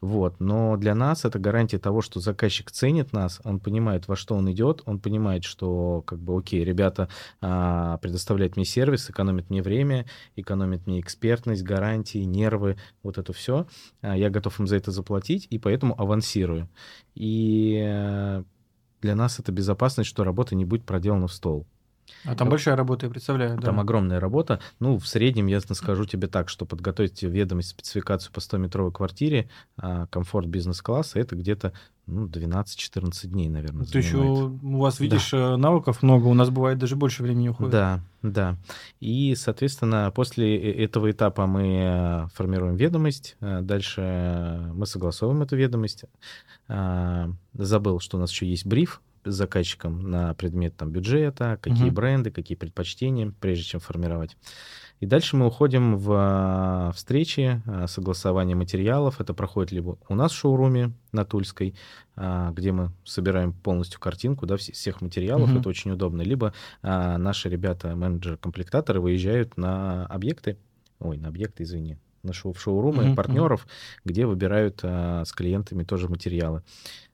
Вот. Но для нас это гарантия того, что заказчик ценит нас, он понимает, во что он идет, он понимает, что, как бы, окей, ребята а, предоставляют мне сервис, экономят мне время, экономят мне экспертность, гарантии, нервы, вот это все. А, я готов им за это заплатить, и поэтому авансирую. И э, для нас это безопасность, что работа не будет проделана в стол. А там большая работа, я представляю. Там да. огромная работа. Ну, в среднем, я скажу тебе так, что подготовить ведомость, спецификацию по 100-метровой квартире, а, комфорт бизнес-класса, это где-то ну, 12-14 дней, наверное, Ты еще у вас, видишь, да. Э, навыков много, у нас бывает даже больше времени уходит. Да, да. И, соответственно, после э, этого этапа мы э, формируем ведомость, дальше мы согласовываем эту ведомость. А, забыл, что у нас еще есть бриф, с заказчиком на предмет там, бюджета, какие угу. бренды, какие предпочтения, прежде чем формировать. И дальше мы уходим в а, встречи, а, согласование материалов. Это проходит либо у нас в шоуруме на Тульской, а, где мы собираем полностью картинку да, всех материалов, угу. это очень удобно, либо наши ребята, менеджеры-комплектаторы, выезжают на объекты, ой, на объекты, извини, на шоу, в шоурумы uh-huh, партнеров, где выбирают а, с клиентами тоже материалы.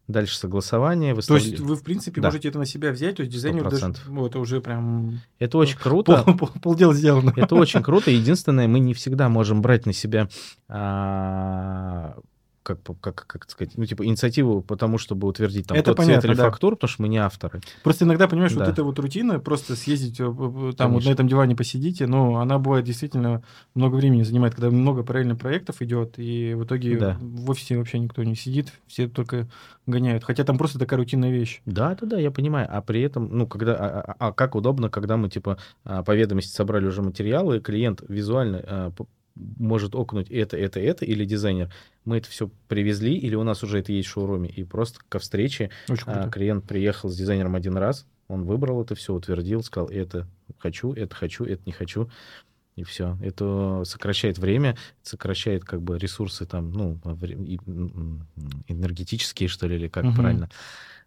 Дальше согласование. Выставля... То есть вы, в принципе, да. можете это на себя взять, то есть дизайнер 100%. даже... Ну, это уже прям... Это очень круто. Пол, пол, полдела сделано. Это очень круто. Единственное, мы не всегда можем брать на себя а, как, как, как сказать, ну, типа, инициативу по тому, чтобы утвердить там Это тот понятно, цвет или да. фактуру, потому что мы не авторы. Просто иногда, понимаешь, Да. вот эта вот рутина, просто съездить, э, э, там вот на этом диване посидите, но она бывает действительно много времени занимает, когда много параллельно проектов идет, и в итоге Да. в офисе вообще никто не сидит, все только гоняют. Хотя там просто такая рутинная вещь. Да, да, да, я понимаю. А при этом, ну, когда, а, а- а как удобно, когда мы, типа, а, по ведомости собрали уже материалы, клиент визуально а, может окнуть это, это, это, или дизайнер. Мы это все привезли, или у нас уже это есть в шоуруме, и просто ко встрече а, клиент приехал с дизайнером один раз, он выбрал это все, утвердил, сказал, это хочу, это хочу, это не хочу. И все. Это сокращает время, сокращает как бы ресурсы там, ну, энергетические, что ли, или как Мгм. правильно.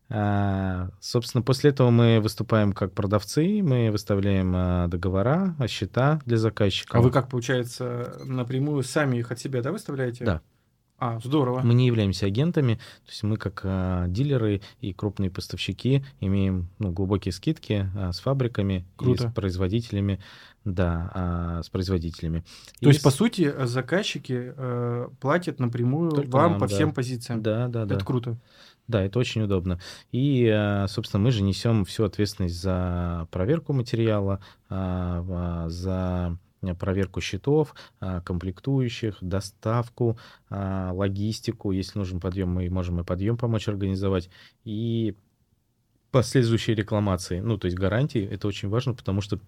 А, собственно, после этого мы выступаем как продавцы, мы выставляем а, договора, а, счета для заказчика. А вы как, получается, напрямую сами их от себя, да, выставляете? Да. А, здорово. Мы не являемся агентами, то есть мы как а, дилеры и крупные поставщики имеем ну, глубокие скидки а, с фабриками и Круто. с производителями. Да, а, с производителями. То И есть, по с- сути, э, заказчики э, платят напрямую Только вам нам, по да. всем позициям. Да, да, да. Это круто. Да, это очень удобно. И, э, собственно, мы же несем всю ответственность за проверку материала, а, а, за проверку счетов, а, комплектующих, доставку, логистику. Если нужен подъем, мы можем и подъем помочь организовать. И последующие рекламации, ну, то есть гарантии, это очень важно, потому что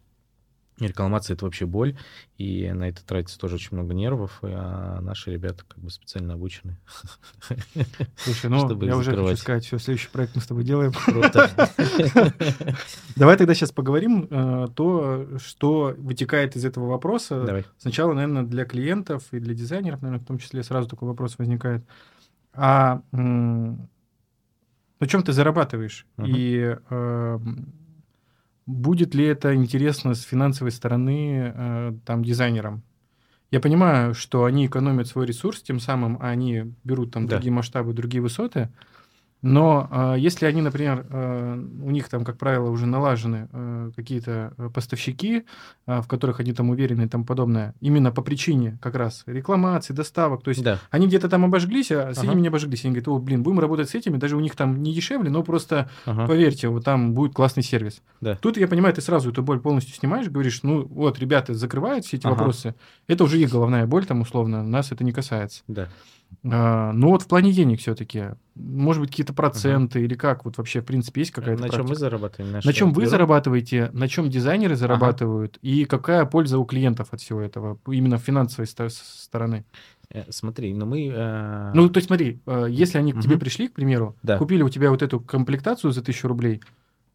рекламация — это вообще боль, и на это тратится тоже очень много нервов, а наши ребята как бы специально обучены. Слушай, ну, я уже хочу закрывать. сказать, все, следующий проект мы с тобой делаем. Круто. Давай тогда сейчас поговорим э, то, что вытекает из этого вопроса. Давай. Сначала, наверное, для клиентов и для дизайнеров, наверное, в том числе сразу такой вопрос возникает. А на чем ты зарабатываешь? Мгм. И эм, будет ли это интересно с финансовой стороны э, там дизайнерам? Я понимаю, что они экономят свой ресурс, тем самым они берут там Да. другие масштабы, другие высоты. Но э, если они, например, э, у них там, как правило, уже налажены э, какие-то э, поставщики, э, в которых они там уверены и тому подобное, именно по причине как раз рекламации, доставок, то есть Да. они где-то там обожглись, а с Ага. этими не обожглись. Они говорят, о, блин, будем работать с этими, даже у них там не дешевле, но просто Ага. Поверьте, вот там будет классный сервис. Да. Тут, я понимаю, ты сразу эту боль полностью снимаешь, говоришь, ну вот, ребята закрывают все эти Ага. вопросы. Это уже их головная боль, там, условно, нас это не касается. Да. А, но вот в плане денег все-таки, может быть, какие-то проценты или как, вот вообще, в принципе, есть какая-то на чем мы практика? зарабатываем? На чем вы бюро? зарабатываете, на чем дизайнеры зарабатывают, и какая польза у клиентов от всего этого, именно финансовой стороны? Э, Смотри, ну мы... э, Ну, то есть смотри, э, если они к тебе пришли, к примеру, Да. купили у тебя вот эту комплектацию за тысячу рублей,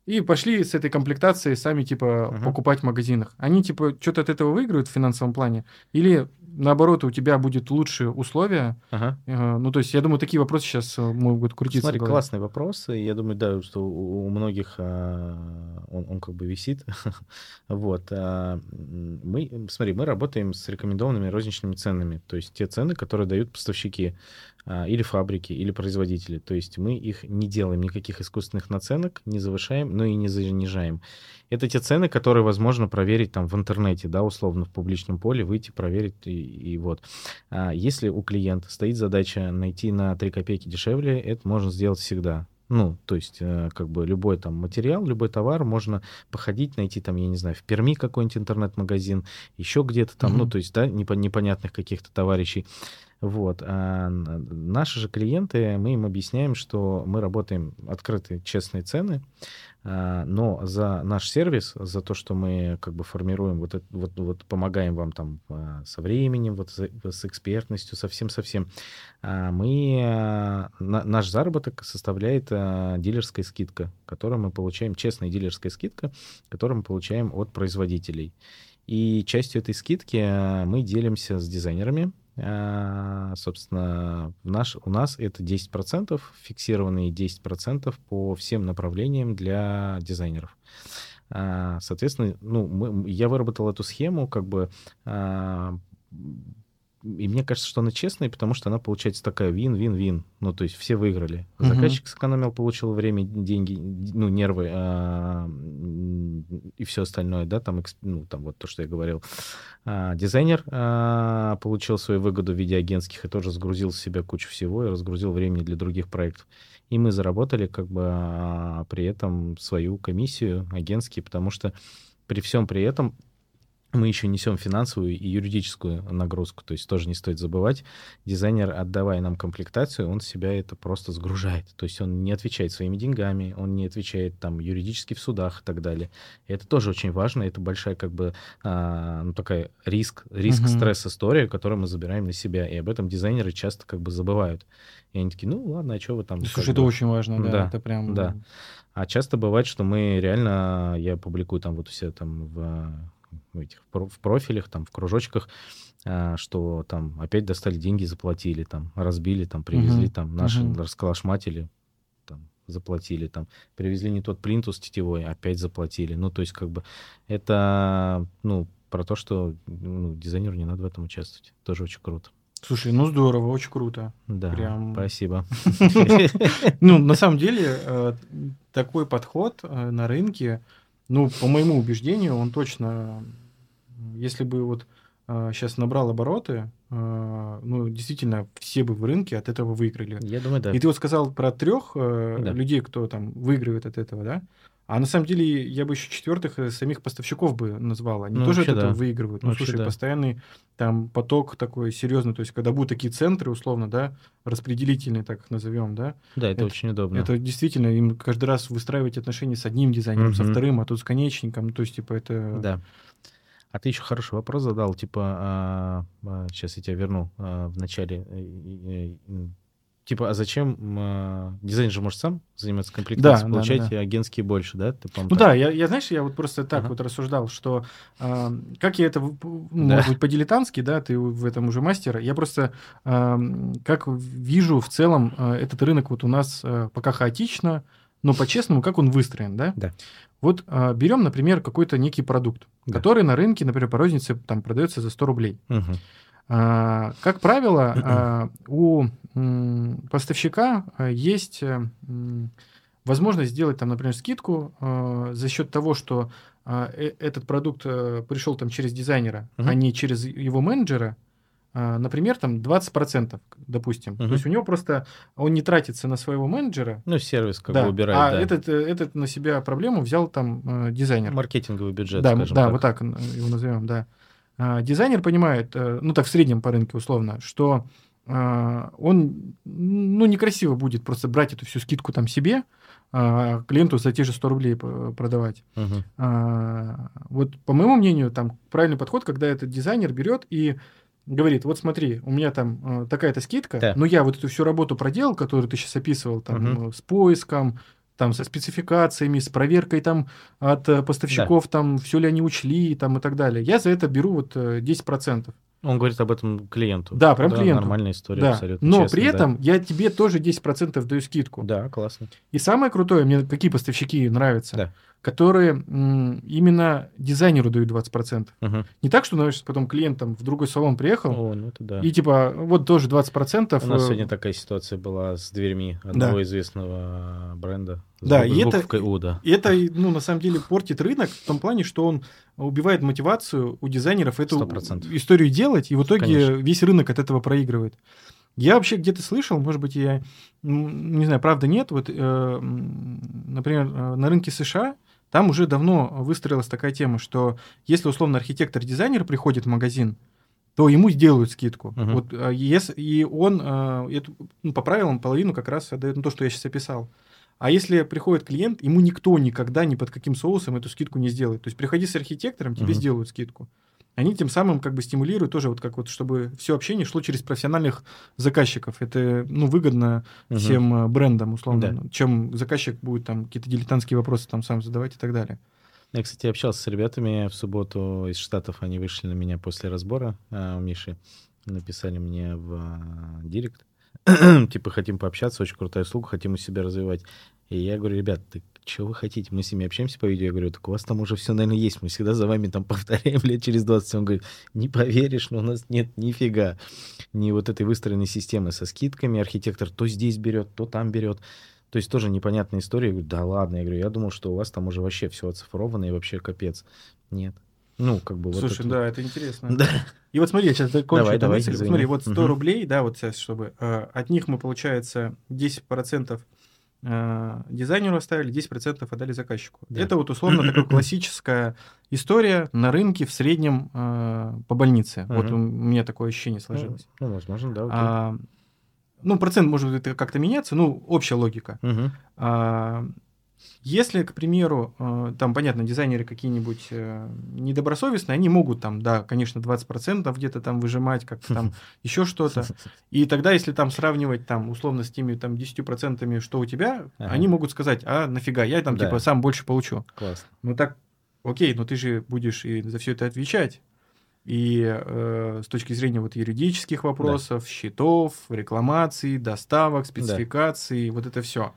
и пошли с этой комплектацией сами, типа, Мгм. покупать в магазинах. Они, типа, что-то от этого выиграют в финансовом плане? Или, наоборот, у тебя будет лучшие условия? Ага. Э, Ну, то есть, я думаю, такие вопросы сейчас могут крутиться. Смотри, в голове. классный вопрос. и Я думаю, да, что у, многих а, он, он как бы висит. вот. а, мы, смотри, мы работаем с рекомендованными розничными ценами. То есть те цены, которые дают поставщики или фабрики, или производители. То есть мы их не делаем никаких искусственных наценок, не завышаем, но и не занижаем. Это те цены, которые возможно проверить там в интернете, да, условно, в публичном поле, выйти, проверить и, и вот. А Если у клиента стоит задача найти на 3 копейки дешевле, это можно сделать всегда. Ну, то есть, э, как бы любой там материал, любой товар можно походить, найти там, я не знаю, в Перми какой-нибудь интернет-магазин, еще где-то там, ну, Мгм. то есть, да, непо- непонятных каких-то товарищей. Вот. А наши же клиенты, мы им объясняем, что мы работаем открытые, честные цены, а, но за наш сервис, за то, что мы как бы формируем, вот, это, вот, вот помогаем вам там а, со временем, вот за- с экспертностью, со всем-со всем, а, мы, на- наш заработок составляет дилерская скидка, которую мы получаем, честная дилерская скидка, которую мы получаем от производителей. И частью этой скидки мы делимся с дизайнерами. А, Собственно, в наш, у нас это 10%, фиксированные 10% по всем направлениям для дизайнеров. А, Соответственно, ну, мы- я выработал эту схему, как бы а, и мне кажется, что она честная, потому что она получается такая вин-вин-вин. Ну, то есть все выиграли. Заказчик сэкономил, получил время, деньги, ну, нервы а, и все остальное, да, там, ну, там вот то, что я говорил. А, дизайнер а, получил свою выгоду в виде агентских и тоже сгрузил в себя кучу всего и разгрузил времени для других проектов. И мы заработали как бы а, при этом свою комиссию агентские, потому что при всем при этом мы еще несем финансовую и юридическую нагрузку. То есть тоже не стоит забывать, дизайнер, отдавая нам комплектацию, он себя это просто сгружает. То есть он не отвечает своими деньгами, он не отвечает там юридически в судах и так далее. И это тоже очень важно, это большая как бы а, ну, такая риск, риск uh-huh. стресс история, которую мы забираем на себя. И об этом дизайнеры часто как бы забывают. И они такие, ну ладно, а что вы там... Слушай, это бы... очень важно, да, да, это прям... Да. А часто бывает, что мы реально, я публикую там вот все там в в этих в профилях, там, в кружочках, а, что там опять достали деньги, заплатили, там, разбили, там, привезли, uh-huh. там, наши uh-huh. расколошматили, там, заплатили, там, привезли не тот плинтус тетевой, опять заплатили. Ну, то есть, как бы, это, ну, про то, что ну, дизайнеру не надо в этом участвовать. Тоже очень круто. Слушай, ну здорово, очень круто. Да, Прям... спасибо. Ну, на самом деле, э, такой подход э, на рынке, ну, по моему убеждению, он точно если бы вот сейчас набрал обороты, э, ну, действительно, все бы в рынке от этого выиграли. Я думаю, да. И ты вот сказал про трех э, да. людей, кто там выигрывает от этого, да? А на самом деле я бы еще четвертых э, самих поставщиков бы назвал. Они ну, тоже от этого да. выигрывают. Ну, вообще, слушай, да. постоянный там поток такой серьезный. То есть, когда будут такие центры, условно, да, распределительные, так их назовем, да. Да, это, это очень удобно. Это действительно им каждый раз выстраивать отношения с одним дизайнером, угу. со вторым, а тут с конечником. То есть, типа, это. Да. А ты еще хороший вопрос задал, типа, а, а, сейчас я тебя верну а, в начале. Э, типа, а зачем а, дизайнер же может сам заниматься комплектацией, да, получать да, да, агентские больше, да? Ты, ну так? да, я, я, знаешь, я вот просто так uh-huh. вот рассуждал, что а, как я это, ну, да. может быть, по-дилетантски, да, ты в этом уже мастер, я просто а, как вижу в целом а, этот рынок вот у нас а, пока хаотично, но по-честному, как он выстроен, да? Да. Вот а, берем, например, какой-то некий продукт, да. который на рынке, например, по рознице там продается за 100 рублей. Угу. А, как правило, а, у м, поставщика а, есть а, возможность сделать там, например, скидку а, за счет того, что а, э, этот продукт а, пришел там через дизайнера, угу. а не через его менеджера. А, например, там 20%, допустим. Угу. То есть у него просто он не тратится на своего менеджера. Ну, сервис как да, бы убирает. А да. этот, э, этот на себя проблему взял там э, дизайнер. Маркетинговый бюджет, да, скажем да, так. вот так его назовем, да. А, дизайнер понимает, э, ну так в среднем по рынке условно, что а, он ну, некрасиво будет просто брать эту всю скидку там себе, а клиенту за те же 100 рублей продавать. Угу. А, вот по моему мнению, там правильный подход, когда этот дизайнер берет и говорит, вот смотри, у меня там э, такая-то скидка, да. но я вот эту всю работу проделал, которую ты сейчас описывал, там, угу. с поиском, там, со спецификациями, с проверкой там от э, поставщиков, да. там, все ли они учли, там, и так далее. Я за это беру вот 10%. Э, Он говорит об этом клиенту. Да, прям да, клиенту. Нормальная история, да. абсолютно. Но честно, при этом да. я тебе тоже 10% даю скидку. Да, классно. И самое крутое, мне какие поставщики нравятся. Да которые именно дизайнеру дают 20%. Угу. Не так, что, знаешь, потом клиент там в другой салон приехал, О, ну да. и типа вот тоже 20%. У нас э, сегодня такая ситуация была с дверьми одного да. известного бренда. Да, и это, У, да. и это, ну, на самом деле, портит рынок в том плане, что он убивает мотивацию у дизайнеров эту 100%. историю делать, и в итоге Конечно. весь рынок от этого проигрывает. Я вообще где-то слышал, может быть, я не знаю, правда нет, вот, э, например, э, на рынке США там уже давно выстроилась такая тема, что если условно архитектор-дизайнер приходит в магазин, то ему сделают скидку. Uh-huh. Вот, а, если, и он эту, ну, по правилам половину как раз отдает на то, что я сейчас описал. А если приходит клиент, ему никто никогда ни под каким соусом эту скидку не сделает. То есть приходи с архитектором, тебе uh-huh. сделают скидку они тем самым как бы стимулируют тоже вот как вот, чтобы все общение шло через профессиональных заказчиков. Это, ну, выгодно угу. всем э, брендам, условно, да. чем заказчик будет там какие-то дилетантские вопросы там сам задавать и так далее. Я, кстати, общался с ребятами в субботу из Штатов, они вышли на меня после разбора а, у Миши, написали мне в а, директ, типа, хотим пообщаться, очень крутая услуга, хотим у себя развивать. И я говорю, ребят, что вы хотите? Мы с ними общаемся по видео, я говорю, так у вас там уже все, наверное, есть, мы всегда за вами там повторяем лет через 20. Он говорит, не поверишь, но у нас нет нифига. Ни вот этой выстроенной системы со скидками, архитектор то здесь берет, то там берет. То есть тоже непонятная история. Я говорю, да ладно, я говорю, я думал, что у вас там уже вообще все оцифровано и вообще капец. Нет. Ну, как бы Слушай, вот это... да, это интересно. Да. И вот смотри, я сейчас закончу давай, эту давай, мысль. извини. Смотри, вот 100 Мгм. рублей, да, вот сейчас, чтобы э, от них мы, получается, 10% э, дизайнеру оставили, 10% отдали заказчику. Да. Это вот условно такая классическая история на рынке в среднем э, по больнице. Вот у меня такое ощущение сложилось. Ну, возможно, да, окей. А, ну, процент может как-то меняться, ну, общая логика. Мгм. А, Если, к примеру, э, там, понятно, дизайнеры какие-нибудь э, недобросовестные, они могут там, да, конечно, 20% где-то там выжимать, как-то там еще что-то. И тогда, если там сравнивать там условно с теми там 10%, что у тебя, Ага. они могут сказать, а нафига, я там Да. типа сам больше получу. Классно. Ну так, окей, но ты же будешь и за все это отвечать. И э, с точки зрения вот юридических вопросов, счетов, рекламаций, доставок, спецификаций, вот это все.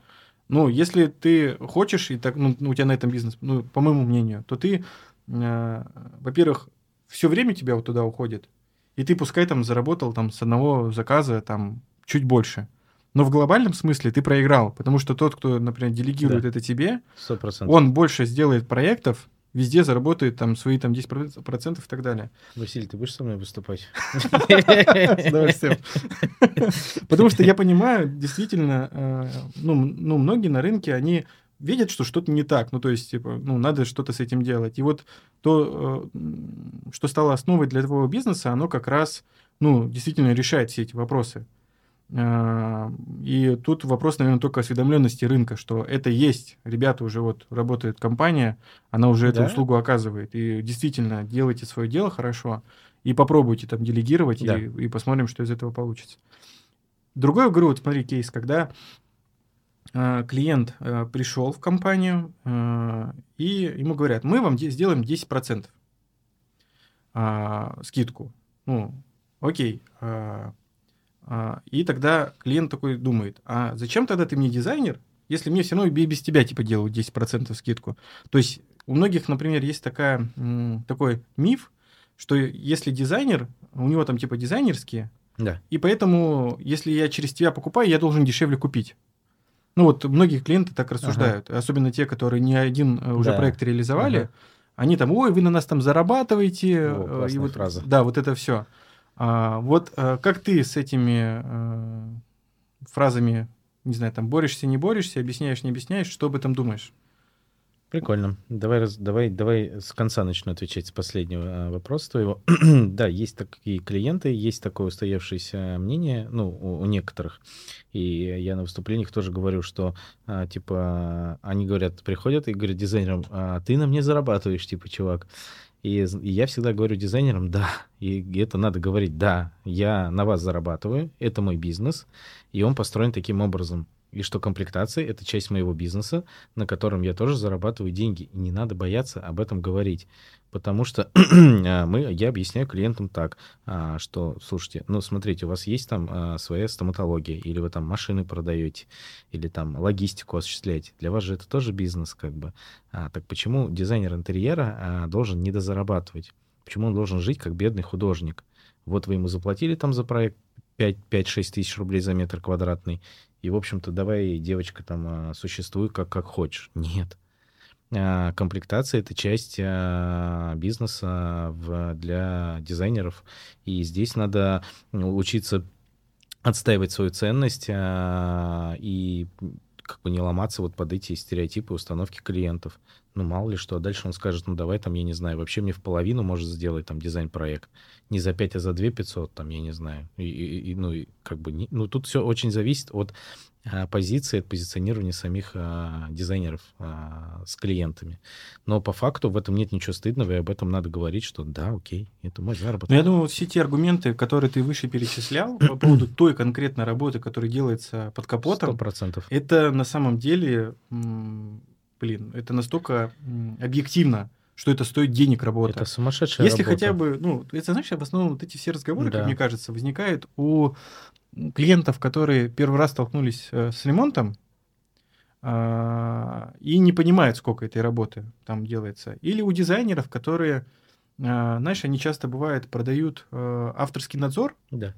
Ну, если ты хочешь, и так, ну, у тебя на этом бизнес, ну, по моему мнению, то ты, э, во-первых, все время тебя вот туда уходит, и ты пускай там заработал там с одного заказа там чуть больше. Но в глобальном смысле ты проиграл, потому что тот, кто, например, делегирует Да. это тебе, Сто процентов. он больше сделает проектов, везде заработает там свои там 10% и так далее. Василий, ты будешь со мной выступать? С удовольствием. Потому что я понимаю, действительно, э, ну, ну, многие на рынке, они видят, что что-то не так. Ну, то есть, типа, ну, надо что-то с этим делать. И вот то, э, что стало основой для твоего бизнеса, оно как раз, ну, действительно решает все эти вопросы. А, И тут вопрос, наверное, только осведомленности рынка, что это есть. Ребята уже вот работает компания, она уже эту Да? услугу оказывает. И действительно, делайте свое дело хорошо и попробуйте там делегировать, Да. и, и посмотрим, что из этого получится. Другой, говорю, вот смотри, кейс, когда а, клиент а, пришел в компанию, а, и ему говорят, мы вам де- сделаем 10% а, скидку. Ну, окей. а, И тогда клиент такой думает, а зачем тогда ты мне дизайнер, если мне все равно и без тебя типа делают 10% скидку? То есть у многих, например, есть такая, такой миф, что если дизайнер, у него там типа дизайнерские, Да. и поэтому, если я через тебя покупаю, я должен дешевле купить. Ну вот многие клиенты так рассуждают, особенно те, которые не один э, уже Да. проект реализовали, Ага. они там, ой, вы на нас там зарабатываете, О, э, и вот, фраза. да, вот это все. Вот э, как ты с этими э, фразами, не знаю, там борешься, не борешься, объясняешь, не объясняешь, что об этом думаешь? Прикольно. Давай, раз- давай, давай с конца начну отвечать с последнего а, вопроса твоего. да, есть такие клиенты, есть такое устоявшееся мнение, ну, у, у некоторых. И я на выступлениях тоже говорю, что, а, типа, они говорят, приходят и говорят дизайнерам, а, ты на мне зарабатываешь, типа, чувак. И, и я всегда говорю дизайнерам, да, и это надо говорить, да, я на вас зарабатываю, это мой бизнес, и он построен таким образом. И что комплектация — это часть моего бизнеса, на котором я тоже зарабатываю деньги. И не надо бояться об этом говорить. Потому что а, мы, я объясняю клиентам так, а, что, слушайте, ну, смотрите, у вас есть там а, своя стоматология, или вы там машины продаете, или там логистику осуществляете. Для вас же это тоже бизнес, как бы. Так почему дизайнер интерьера должен недозарабатывать? Почему он должен жить как бедный художник? Вот вы ему заплатили там за проект 5-6 тысяч рублей за метр квадратный, и, в общем-то, давай, девочка, там, а, существуй как, как хочешь. Нет. А, Комплектация — это часть а, бизнеса для дизайнеров, и здесь надо учиться отстаивать свою ценность и как бы не ломаться вот под эти стереотипы установки клиентов. Ну, мало ли что, а дальше он скажет, ну, давай там, я не знаю, вообще мне в половину может сделать там дизайн-проект. Не за 5, а за 2 500, там, я не знаю. И, и- и, ну, и как бы, не- ну, тут все очень зависит от а, позиции, от позиционирования самих а, дизайнеров а, с клиентами. Но по факту в этом нет ничего стыдного, и об этом надо говорить, что да, окей, это мой заработок. Ну, я думаю, вот все те аргументы, которые ты выше перечислял по поводу той конкретной работы, которая делается под Сто капотом, процентов. это на самом деле, блин, это настолько объективно, что это стоит денег работа. Это сумасшедшая Если работа. хотя бы, ну, это знаешь, в основном вот эти все разговоры, Да. как мне кажется, возникают у клиентов, которые первый раз столкнулись э, с ремонтом, а, и не понимают, сколько этой работы там делается. Или у дизайнеров, которые, знаешь, они часто бывают продают авторский надзор да.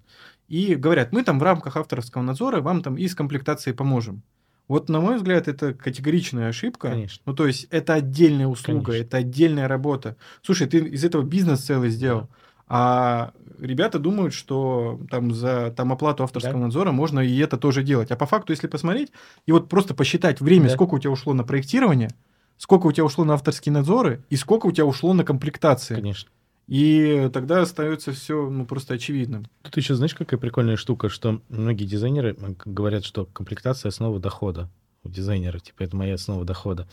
и говорят, мы там в рамках авторского надзора вам там и с комплектацией поможем. Вот, на мой взгляд, это категоричная ошибка. Конечно. Ну, то есть, это отдельная услуга, Конечно. это отдельная работа. Слушай, ты из этого бизнес целый сделал. Да. А ребята думают, что там за там, оплату авторского Да. надзора можно и это тоже делать. А по факту, если посмотреть, и вот просто посчитать время, Да. сколько у тебя ушло на проектирование, сколько у тебя ушло на авторские надзоры и сколько у тебя ушло на комплектации. Конечно. И тогда остается все ну, просто очевидным. Тут еще знаешь, какая прикольная штука, что многие дизайнеры говорят, что комплектация основа дохода у дизайнера, типа это моя основа дохода.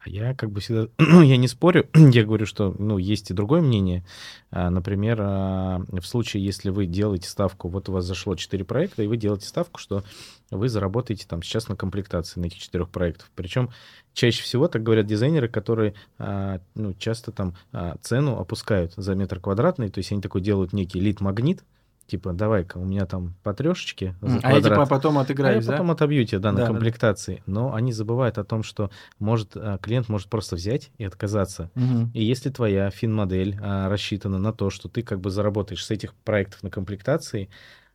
А я как бы всегда, я не спорю, я говорю, что, ну, есть и другое мнение. А, Например, а, в случае, если вы делаете ставку, вот у вас зашло 4 проекта, и вы делаете ставку, что вы заработаете там сейчас на комплектации на этих четырех проектов. Причем чаще всего так говорят дизайнеры, которые, а, ну, часто там цену опускают за метр квадратный, то есть они такой делают некий лид-магнит, типа, давай-ка у меня там по трешечке за А я типа потом А я отыграюсь, да? потом отобью тебе, да, на Да, да, да. комплектации. Но они забывают о том, что может, а, клиент может просто взять и отказаться. Мгм. И если твоя фин-модель а, рассчитана на то, что ты как бы заработаешь с этих проектов на комплектации,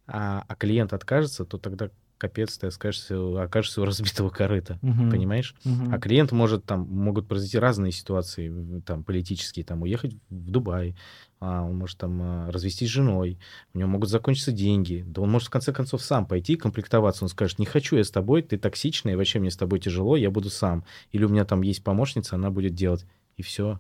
а, а клиент откажется, то тогда капец, ты окажешься, окажешься у разбитого корыта. Мгм. Понимаешь? Мгм. А клиент может там, могут произойти разные ситуации, там, политические, там, уехать в Дубай, а, он может там а, развестись с женой, у него могут закончиться деньги, да он может в конце концов сам пойти комплектоваться, он скажет, не хочу я с тобой, ты токсичный, вообще мне с тобой тяжело, я буду сам. Или у меня там есть помощница, она будет делать. И все.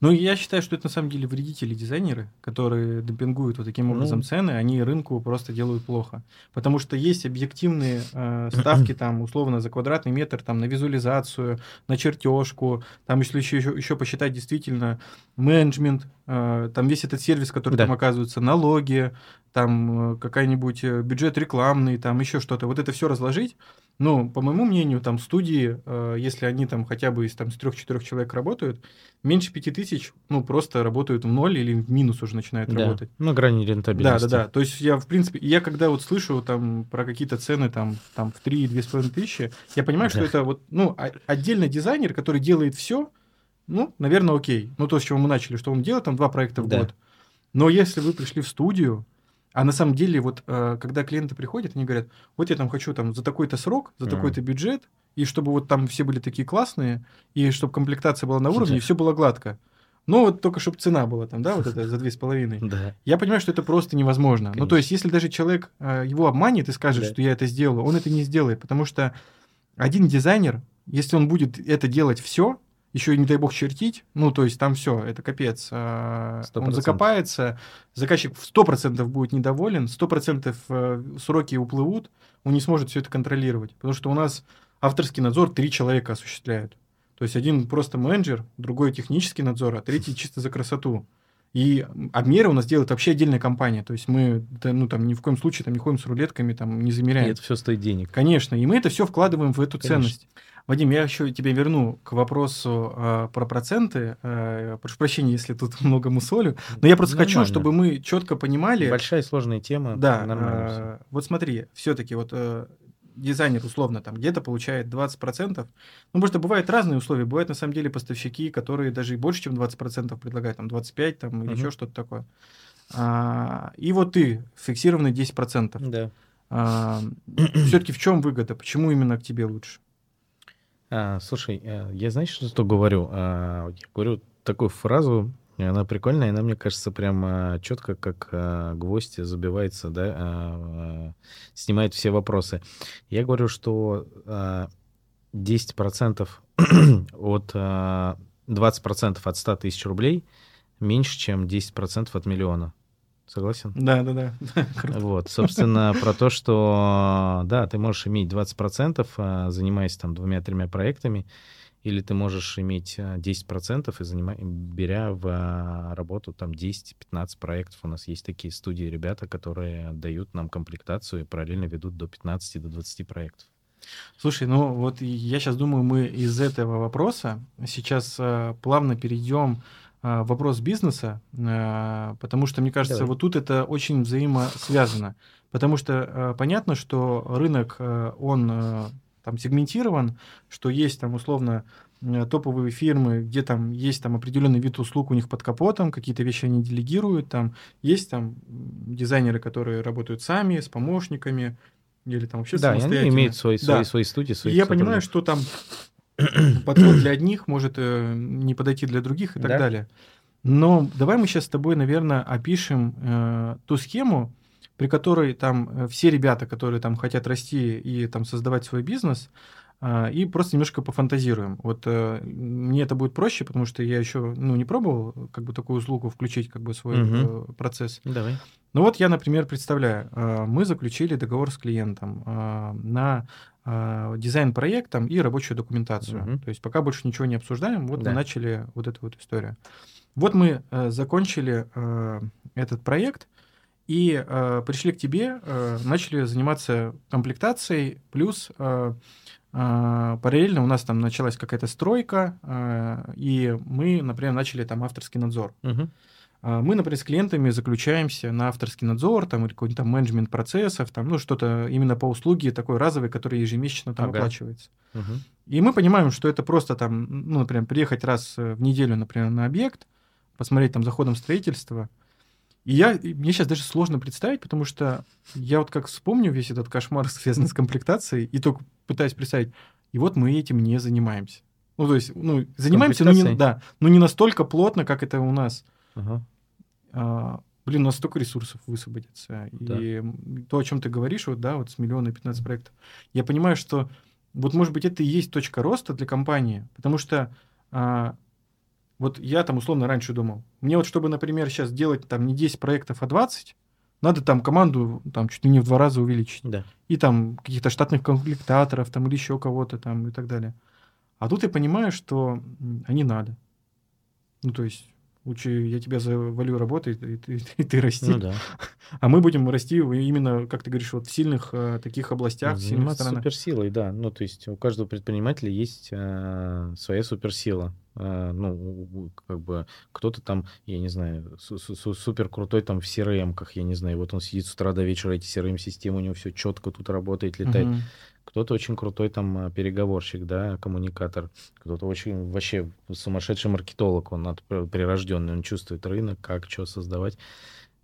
Ну, я считаю, что это на самом деле вредители дизайнеры, которые демпингуют вот таким образом Ну. цены, они рынку просто делают плохо. Потому что есть объективные э, ставки, там, условно, за квадратный метр, там, на визуализацию, на чертежку, там, если еще, еще, еще посчитать действительно менеджмент, там весь этот сервис, который Да. там оказывается, налоги, там э, какая-нибудь э, бюджет рекламный, там еще что-то. Вот это все разложить, ну, по моему мнению, там студии, э, если они там хотя бы из там с трех-четырех человек работают, меньше пяти тысяч, ну, просто работают в ноль или в минус уже начинают Да. работать. На грани Да, рентабельности. да, да. То есть я, в принципе, я когда вот слышу там про какие-то цены там, там в 3-2,5 тысячи, я понимаю, что Да. это вот, ну, отдельный дизайнер, который делает все, ну, наверное, окей. Ну, то, с чего мы начали, что он делает там два проекта в Да. год. Но если вы пришли в студию, а на самом деле вот, э, когда клиенты приходят, они говорят, вот я там хочу там за такой-то срок, за такой-то бюджет, и чтобы вот там все были такие классные, и чтобы комплектация была на уровне, и все было гладко. Ну, вот только чтобы цена была там, да, вот это за две с половиной. Да. Я понимаю, что это просто невозможно. Ну, Конечно. то есть, если даже человек э, его обманет и скажет, Да. что я это сделал, он это не сделает, потому что один дизайнер, если он будет это делать все, еще и не дай бог чертить, ну, то есть там все, это капец. э, Сто он закопается, заказчик в 100% будет недоволен, 100% э, сроки уплывут, он не сможет все это контролировать, потому что у нас авторский надзор три человека осуществляют. То есть один просто менеджер, другой технический надзор, а третий чисто за красоту. И обмеры у нас делает вообще отдельная компания. То есть мы да, ну, там, ни в коем случае там, не ходим с рулетками, там, не И замеряем. это все стоит денег. Конечно, и мы это все вкладываем в эту Конечно. ценность. Вадим, я еще тебя верну к вопросу э, про проценты. Э, прошу прощения, если тут много мусолю. Но я просто хочу, Нормально. чтобы мы четко понимали. Большая сложная тема. Да, э, вот смотри, все-таки вот э, дизайнер условно там где-то получает 20%. Ну, потому что бывают разные условия. Бывают на самом деле поставщики, которые даже и больше, чем 20% предлагают, там 25% там, или Мгм. еще что-то такое. А, и вот ты, фиксированный 10%. Да. все-таки в чем выгода? Почему именно к тебе лучше? А, слушай, э, я знаешь, что говорю? А, Я говорю такую фразу, она прикольная, она, мне кажется, прям четко, как а, гвоздь забивается, да, а, а, снимает все вопросы. Я говорю, что а, 10% от а, 20% от 100 тысяч рублей меньше, чем 10% от миллиона. Согласен? Да, да, да. Вот, собственно, про то, что, да, ты можешь иметь 20%, а, занимаясь там двумя-тремя проектами, или ты можешь иметь а, 10% и занимая, беря в а, работу там 10-15 проектов. У нас есть такие студии ребята, которые дают нам комплектацию и параллельно ведут до 15 до 20 проектов. Слушай, ну вот я сейчас думаю, мы из этого вопроса сейчас э, плавно перейдем э, вопрос бизнеса, э, потому что, мне кажется, Давай. вот тут это очень взаимосвязано. Потому что э, понятно, что рынок, он там сегментирован, что есть там условно топовые фирмы, где там есть там определенный вид услуг у них под капотом, какие-то вещи они делегируют, там есть там дизайнеры, которые работают сами, с помощниками, или там вообще да, самостоятельно. они имеют свои, свои, да. свои студии, свои я понимаю, что там подход для одних может э, не подойти для других и так да. далее. Но давай мы сейчас с тобой, наверное, опишем э, ту схему, при которой там э, все ребята, которые там хотят расти и там создавать свой бизнес, и просто немножко пофантазируем. Вот э, мне это будет проще, потому что я еще ну, не пробовал как бы такую услугу включить как бы свой угу. э, процесс. Давай. Ну вот я, например, представляю, э, мы заключили договор с клиентом э, на э, дизайн-проектом и рабочую документацию. Угу. То есть пока больше ничего не обсуждаем, вот да. мы начали вот эту вот историю. Вот мы закончили этот проект, и э, пришли к тебе, э, начали заниматься комплектацией, плюс э, параллельно у нас там началась какая-то стройка, э, и мы, например, начали там авторский надзор. Угу. Мы, например, с клиентами заключаемся на авторский надзор, там, или какой-нибудь там менеджмент процессов, там, ну, что-то именно по услуге такой разовой, который ежемесячно там ага. оплачивается. Угу. И мы понимаем, что это просто там, ну, например, приехать раз в неделю, например, на объект, посмотреть там за ходом строительства, и я, мне сейчас даже сложно представить, потому что я вот как вспомню весь этот кошмар, связанный с комплектацией, и только пытаюсь представить, и вот мы этим не занимаемся. Ну, то есть, ну, занимаемся, но не, да, но не настолько плотно, как это у нас. Ага. А, блин, у нас столько ресурсов высвободится. Да. И то, о чем ты говоришь, вот, да, вот с миллиона и 15 проектов, я понимаю, что вот, может быть, это и есть точка роста для компании, потому что а, вот я там условно раньше думал, мне вот чтобы, например, сейчас делать там не 10 проектов, а 20, надо там команду там чуть ли не в два раза увеличить. Да. И там каких-то штатных комплектаторов там или еще кого-то там и так далее. А тут я понимаю, что не надо. Ну, то есть лучше я тебя завалю работой, и ты, и ты расти. Ну, да. А мы будем расти именно, как ты говоришь, вот в сильных э, таких областях, ну, сильных сторонах. суперсилой, да. Ну, то есть у каждого предпринимателя есть э, своя суперсила. Э, ну, как бы кто-то там, я не знаю, супер крутой там в CRM-ках, я не знаю, вот он сидит с утра до вечера, эти CRM-системы, у него все четко тут работает, летает. Uh-huh. Кто-то очень крутой там э, переговорщик, да, коммуникатор. Кто-то очень вообще сумасшедший маркетолог, он от, прирожденный, он чувствует рынок, как, что создавать.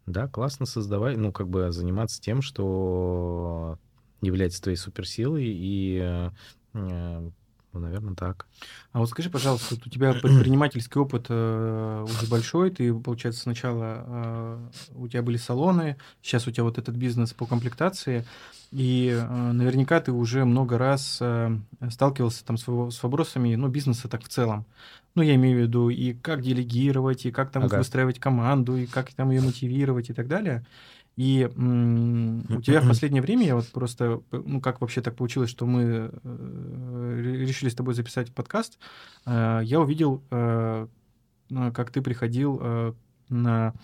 Да, классно создавать, ну, как бы заниматься тем, что является твоей суперсилой и э, э ну, наверное, так. А вот скажи, пожалуйста, у тебя предпринимательский опыт э, уже большой, ты, получается, сначала э, у тебя были салоны, сейчас у тебя вот этот бизнес по комплектации, и э, наверняка ты уже много раз э, сталкивался там с, с вопросами, ну, бизнеса так в целом. Ну, я имею в виду и как делегировать, и как там ага. выстраивать команду, и как там ее мотивировать и так далее. И у тебя в последнее время, я вот просто, ну как вообще так получилось, что мы э, решили с тобой записать подкаст, э, я увидел, э, как ты приходил на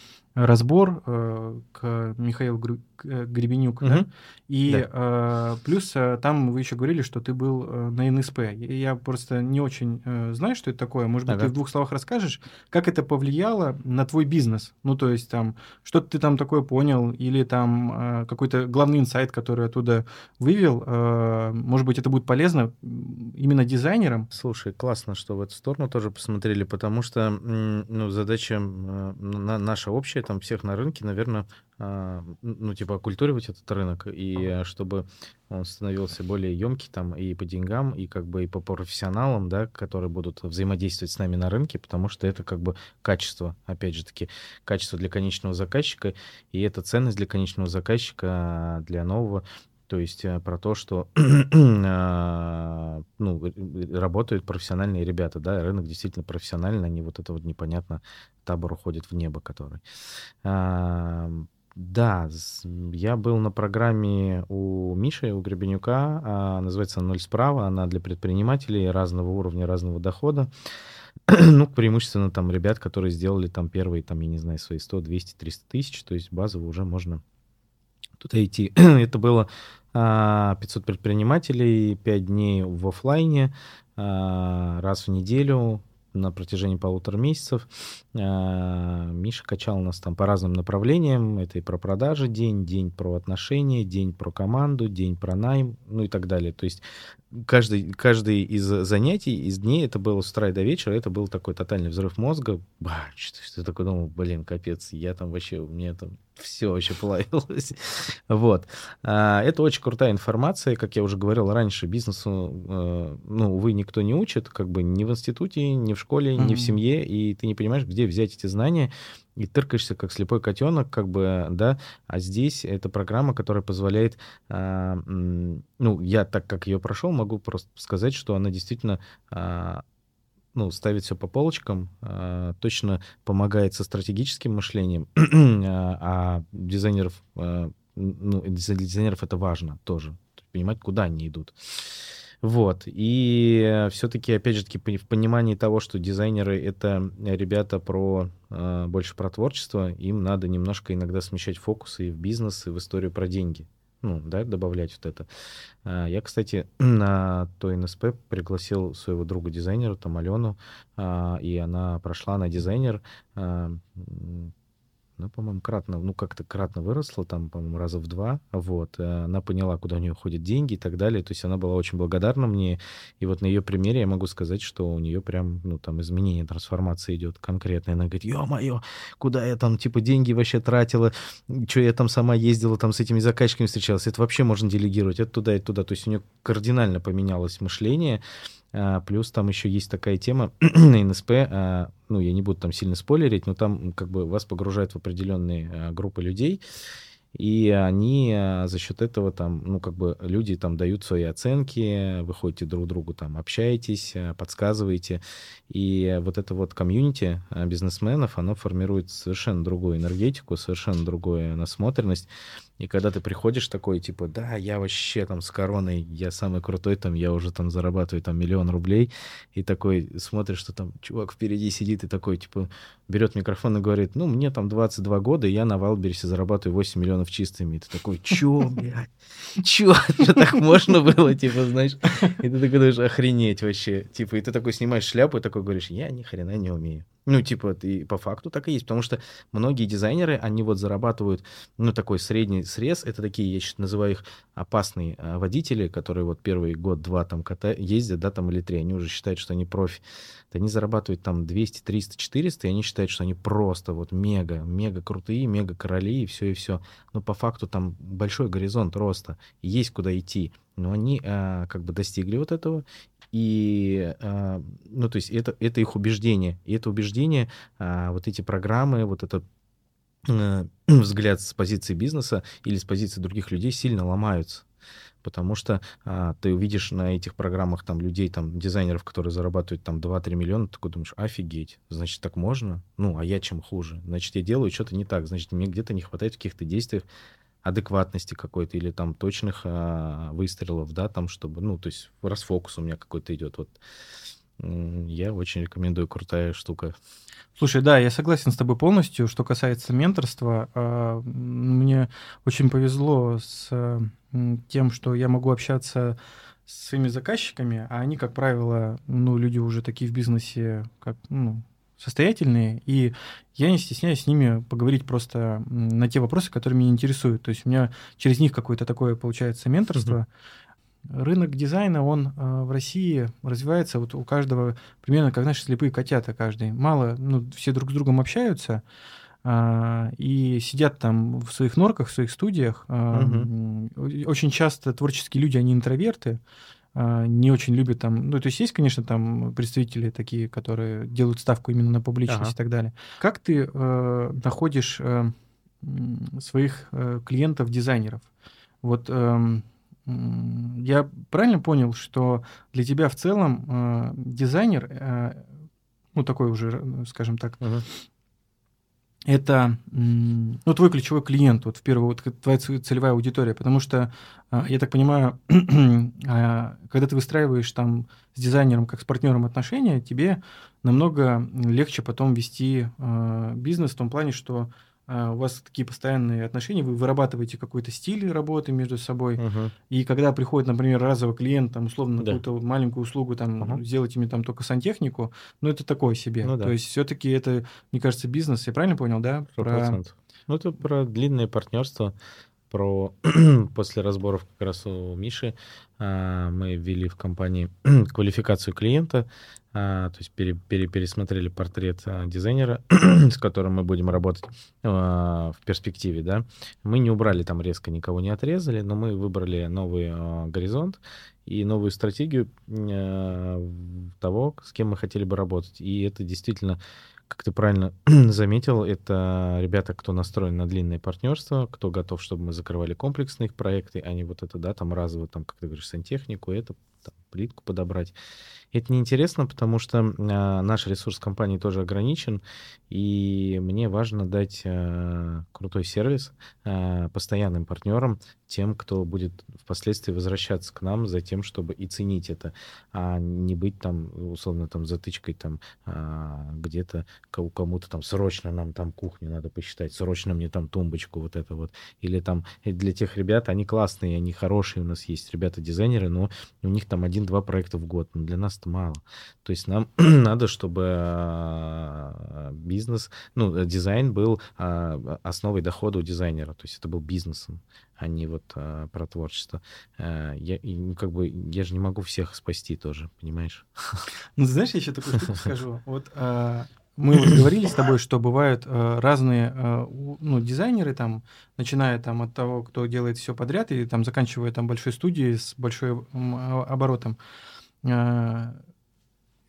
разбор э, к Михаилу э, Гребенюк, угу. да? И да. Э, плюс э, там вы еще говорили, что ты был э, на НСП. Я просто не очень э, знаю, что это такое. Может быть, ага. ты в двух словах расскажешь, как это повлияло на твой бизнес? Ну, то есть там что-то ты там такое понял, или там э, какой-то главный инсайт, который оттуда вывел. Э, может быть, это будет полезно именно дизайнерам? Слушай, классно, что в эту сторону тоже посмотрели, потому что ну, задача э, наша общая там всех на рынке, наверное, а, ну, типа, оккультуривать этот рынок, и чтобы он становился более емкий там и по деньгам, и как бы и по профессионалам, да, которые будут взаимодействовать с нами на рынке, потому что это как бы качество, опять же таки, качество для конечного заказчика, и это ценность для конечного заказчика, для нового то есть э, про то, что а, ну, работают профессиональные ребята, да, рынок действительно профессиональный, не вот это вот непонятно табор уходит в небо, который. Да, я был на программе у Миши, у Гребенюка, а, называется «Ноль справа», она для предпринимателей разного уровня, разного дохода. ну, преимущественно там ребят, которые сделали там первые, там, я не знаю, свои 100, 200, 300 тысяч, то есть базово уже можно туда идти. Это было 500 а, предпринимателей, 5 дней в офлайне, а, раз в неделю, на протяжении полутора месяцев. Миша качал нас там по разным направлениям. Это и про продажи день, день про отношения, день про команду, день про найм, ну и так далее. То есть каждый, каждый из занятий, из дней, это было с утра и до вечера, это был такой тотальный взрыв мозга. Ба, что, что такое думал, блин, капец, я там вообще, у меня там все вообще плавилось. вот. А, это очень крутая информация, как я уже говорил раньше, бизнесу, э, ну, увы, никто не учит, как бы ни в институте, ни в школе, mm-hmm. ни в семье, и ты не понимаешь, где взять эти знания, и тыркаешься как слепой котенок, как бы, да, а здесь это программа, которая позволяет, а, ну, я так как ее прошел, могу просто сказать, что она действительно а, ну, ставит все по полочкам, а, точно помогает со стратегическим мышлением, а дизайнеров, ну, для дизайнеров это важно тоже, понимать, куда они идут. Вот. И все-таки, опять же таки, в понимании того, что дизайнеры — это ребята про э, больше про творчество, им надо немножко иногда смещать фокусы и в бизнес, и в историю про деньги. Ну, да, добавлять вот это. А, я, кстати, на той НСП пригласил своего друга дизайнера, там, Алену, а, и она прошла на дизайнер ну, по-моему, кратно, ну, как-то кратно выросла, там, по-моему, раза в два, вот, э, она поняла, куда у нее ходят деньги и так далее, то есть она была очень благодарна мне, и вот на ее примере я могу сказать, что у нее прям, ну, там, изменение, трансформация идет конкретно, она говорит, ё-моё, куда я там, типа, деньги вообще тратила, что я там сама ездила, там, с этими заказчиками встречалась, это вообще можно делегировать, это туда и туда, то есть у нее кардинально поменялось мышление, а, плюс там еще есть такая тема на НСП, а, ну, я не буду там сильно спойлерить, но там как бы вас погружают в определенные а, группы людей, и они за счет этого там, ну, как бы люди там дают свои оценки, вы ходите друг другу там, общаетесь, подсказываете, и вот это вот комьюнити бизнесменов, оно формирует совершенно другую энергетику, совершенно другую насмотренность, и когда ты приходишь такой, типа, да, я вообще там с короной, я самый крутой, там, я уже там зарабатываю там миллион рублей, и такой смотришь, что там чувак впереди сидит и такой, типа, берет микрофон и говорит, ну, мне там 22 года, и я на Валберсе зарабатываю 8 миллионов чистыми. И ты такой, чё, блядь, чё, что так можно было, типа, знаешь? И ты такой думаешь, охренеть вообще. Типа, и ты такой снимаешь шляпу и такой говоришь, я ни хрена не умею. Ну, типа, и по факту так и есть, потому что многие дизайнеры, они вот зарабатывают, ну, такой средний срез, это такие, я сейчас называю их опасные а, водители, которые вот первый год-два там ездят, да, там или три, они уже считают, что они профи. Они зарабатывают там 200, 300, 400, и они считают, что они просто вот мега, мега крутые, мега короли, и все, и все. Но по факту там большой горизонт роста, есть куда идти. Но они а, как бы достигли вот этого, и, а, ну, то есть это, это их убеждение. И это убеждение, а, вот эти программы, вот этот э, взгляд с позиции бизнеса или с позиции других людей сильно ломаются. Потому что а, ты увидишь на этих программах там людей, там дизайнеров, которые зарабатывают там 2-3 миллиона, ты такой думаешь, офигеть, значит, так можно? Ну, а я чем хуже? Значит, я делаю что-то не так, значит, мне где-то не хватает каких-то действиях адекватности какой-то или там точных а, выстрелов, да, там, чтобы, ну, то есть расфокус у меня какой-то идет. Вот я очень рекомендую, крутая штука. Слушай, да, я согласен с тобой полностью. Что касается менторства, а, мне очень повезло с тем, что я могу общаться с своими заказчиками, а они, как правило, ну, люди уже такие в бизнесе, как, ну, состоятельные, и я не стесняюсь с ними поговорить просто на те вопросы, которые меня интересуют. То есть у меня через них какое-то такое получается менторство. Mm-hmm. Рынок дизайна, он э, в России развивается вот у каждого примерно как, знаешь, слепые котята каждый. Мало, ну, все друг с другом общаются, э, и сидят там в своих норках, в своих студиях. Э, mm-hmm. Очень часто творческие люди, они интроверты, не очень любят там, ну, то есть есть, конечно, там представители такие, которые делают ставку именно на публичность ага. и так далее. Как ты э, находишь э, своих э, клиентов-дизайнеров? Вот э, я правильно понял, что для тебя в целом э, дизайнер, э, ну, такой уже, скажем так, ага это ну, твой ключевой клиент, вот в первую, вот, твоя целевая аудитория, потому что, а, я так понимаю, а, когда ты выстраиваешь там с дизайнером как с партнером отношения, тебе намного легче потом вести а, бизнес в том плане, что у вас такие постоянные отношения, вы вырабатываете какой-то стиль работы между собой, Мгм. и когда приходит, например, разовый клиент, там, условно, на Да. какую-то маленькую услугу, там, Ага. сделайте мне там только сантехнику, ну, это такое себе. Ну да. То есть все-таки это, мне кажется, бизнес, я правильно понял, да? Сто Про... процентов. Ну, это про длинное партнерство, про после разборов как раз у Миши а, мы ввели в компании квалификацию клиента, а, то есть пере- пере- пересмотрели портрет а, дизайнера, с которым мы будем работать в перспективе, да. Мы не убрали там резко, никого не отрезали, но мы выбрали новый горизонт и новую стратегию того, с кем мы хотели бы работать. И это действительно как ты правильно заметил, это ребята, кто настроен на длинное партнерство, кто готов, чтобы мы закрывали комплексные их проекты, а не вот это, да, там разово, там, как ты говоришь, сантехнику, это там, плитку подобрать. Это неинтересно, потому что а, наш ресурс компании тоже ограничен, и мне важно дать а, крутой сервис а, постоянным партнерам, тем, кто будет впоследствии возвращаться к нам за тем, чтобы и ценить это, а не быть там, условно, там, затычкой там а, где-то ко- кому-то там срочно нам там кухню надо посчитать, срочно мне там тумбочку вот это вот. Или там э, для тех ребят, они классные, они хорошие у нас есть, ребята-дизайнеры, но у них там один-два проекта в год. Но для нас это мало. То есть нам надо, чтобы а, бизнес, ну, э, дизайн был а, основой дохода у дизайнера. То есть это был бизнесом, а не вот а, про творчество. Я, и, ну, как бы, я же не могу всех спасти тоже, понимаешь? Ну, знаешь, я еще такую штуку скажу. Вот мы вот говорили с тобой, что бывают а, разные у- ну, дизайнеры, там, начиная там от того, кто делает все подряд, и там заканчивая там большой студией с большой м, а, оборотом. А,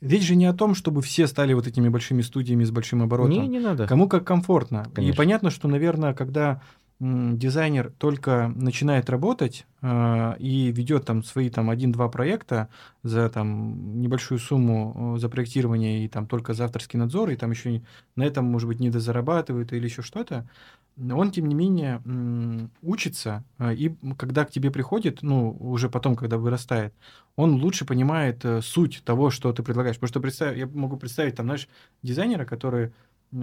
Речь же не о том, чтобы все стали вот этими большими студиями с большим оборотом. Не, не надо. Кому как комфортно. И Конечно. понятно, что, наверное, когда дизайнер только начинает работать э, и ведет там свои там один-два проекта за там небольшую сумму э, за проектирование и там только за авторский надзор, и там еще на этом, может быть, не дозарабатывает или еще что-то, он, тем не менее, учится, э, и когда к тебе приходит, ну, уже потом, когда вырастает, он лучше понимает э, суть того, что ты предлагаешь. Потому что представь, я могу представить, там, знаешь, дизайнера, который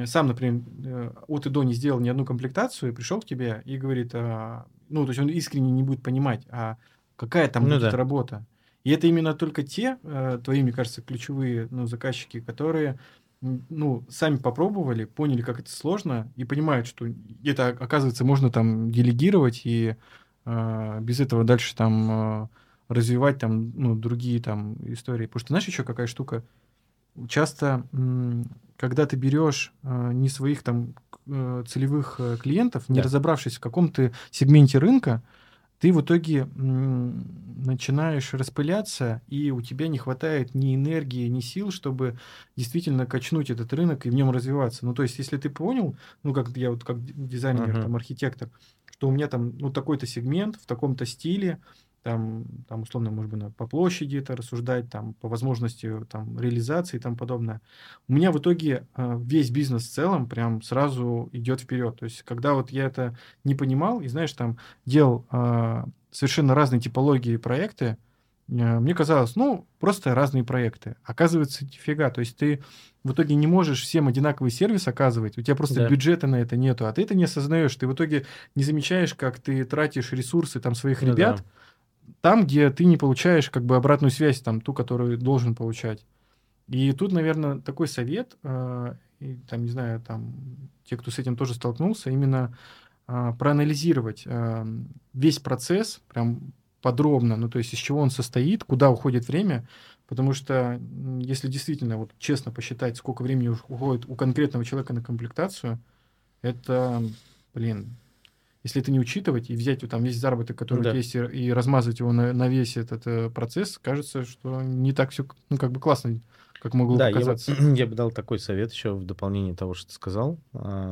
сам, например, э, от и до не сделал ни одну комплектацию, пришел к тебе и говорит, а, ну, то есть он искренне не будет понимать, а какая там Ну будет да. работа. И это именно только те э, твои, мне кажется, ключевые ну, заказчики, которые ну, сами попробовали, поняли, как это сложно, и понимают, что это, оказывается, можно там делегировать и э, без этого дальше там э, развивать там, ну, другие там истории. Потому что знаешь еще какая штука? Часто, когда ты берешь э, не своих там э, целевых э, клиентов, не Да. разобравшись в каком-то сегменте рынка, ты в итоге начинаешь распыляться, и у тебя не хватает ни энергии, ни сил, чтобы действительно качнуть этот рынок и в нем развиваться. Ну, то есть, если ты понял, ну, как я вот как дизайнер, Мгм. там, архитектор, что у меня там, ну, такой-то сегмент в таком-то стиле, там, там, условно, может быть, по площади это рассуждать, там, по возможности там, реализации и тому подобное. У меня в итоге э, весь бизнес в целом прям сразу идет вперед. То есть, когда вот я это не понимал, и, знаешь, там, делал э, совершенно разные типологии проекты, э, мне казалось, ну, просто разные проекты. Оказывается, нифига. То есть, ты в итоге не можешь всем одинаковый сервис оказывать, у тебя просто Да. бюджета на это нету, а ты это не осознаешь, ты в итоге не замечаешь, как ты тратишь ресурсы там своих Ну ребят, да. Там, где ты не получаешь как бы обратную связь, там, ту, которую должен получать. И тут, наверное, такой совет, э, и, там, не знаю, там, те, кто с этим тоже столкнулся, именно э, проанализировать э, весь процесс прям подробно, ну, то есть из чего он состоит, куда уходит время, потому что если действительно вот честно посчитать, сколько времени уходит у конкретного человека на комплектацию, это, блин, если это не учитывать и взять вот там весь заработок, который Да. у тебя есть, и, размазать его на, на весь этот э, процесс, кажется, что не так все, ну, как бы классно, как могло Да, я бы, показаться. я бы дал такой совет еще в дополнение того, что ты сказал.